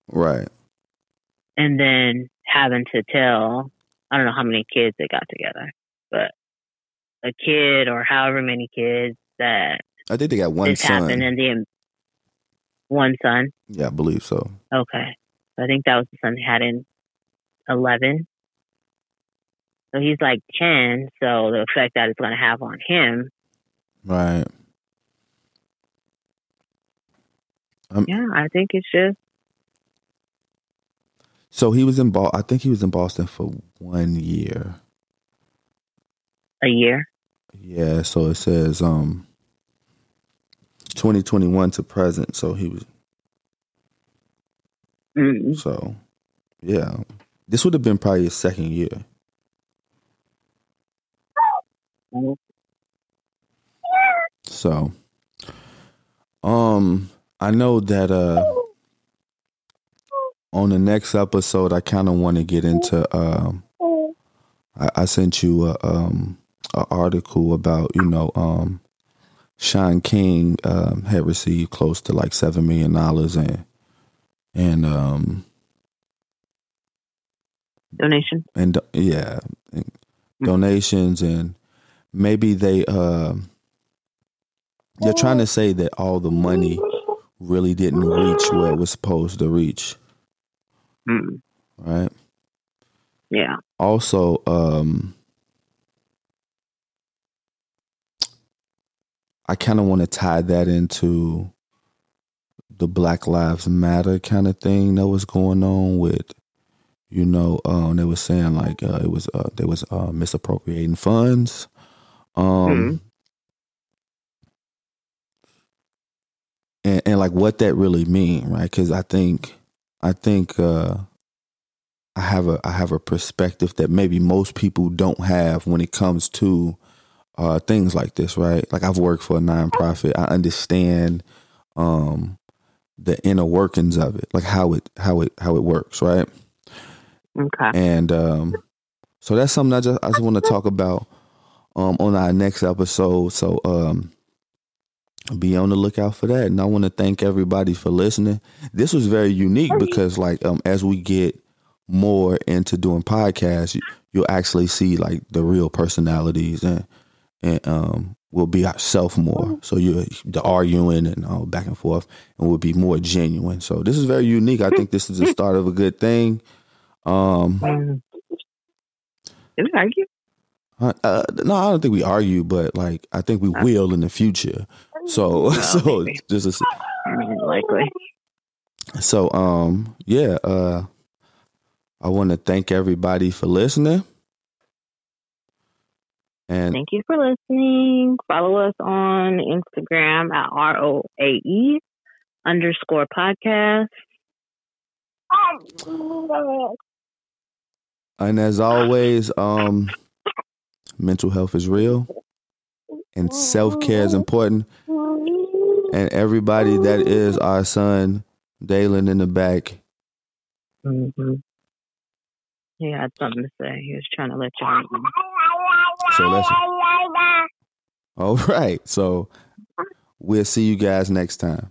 Right. and then having to tell I don't know how many kids they got together, but a kid or however many kids that I think they got one this son. happened and the one son. Yeah, I believe so. Okay, I think that was the son they had in eleven. So he's like ten. So the effect that it's going to have on him, Right. yeah, I think it's just So he was in Boston. I think he was in Boston for one year. a year. Yeah. So it says um 2021 to present. So he was. Mm. So yeah, this would have been probably his second year. So, um, I know that uh, on the next episode, I kind of want to get into. Um, I, I sent you a um an article about you know um, Shaun King um, had received close to like seven million dollars and and um Donation. and yeah and donations and maybe they uh they're trying to say that all the money really didn't reach where it was supposed to reach Mm. right Yeah. also um i kind of want to tie that into the black lives matter kind of thing that was going on with you know um they were saying like uh, it was uh there was uh misappropriating funds um Mhm. and, and like what that really mean right because i think i think uh i have a i have a perspective that maybe most people don't have when it comes to uh things like this right like i've worked for a nonprofit i understand um the inner workings of it like how it how it how it works right Okay. and um, so that's something I just I just want to talk about um, on our next episode. So um, be on the lookout for that. And I want to thank everybody for listening. This was very unique because like um, as we get more into doing podcasts, you, you'll actually see like the real personalities and and um, we'll be ourselves more. So you the arguing and all back and forth, and we'll be more genuine. So this is very unique. I think this is the start of a good thing. Um. Did we argue? uh, uh, no, I don't think we argue, but like I think we will in the future. So, so maybe. just a, Likely. so um yeah uh I want to thank everybody for listening. And Thank you for listening. Follow us on Instagram at R O A E underscore podcast. and as always, um mental health is real and self-care is important. And everybody that is our son Dalen in the back. Mm-hmm. He had something to say. He was trying to let you know. So let's All right. So we'll see you guys next time.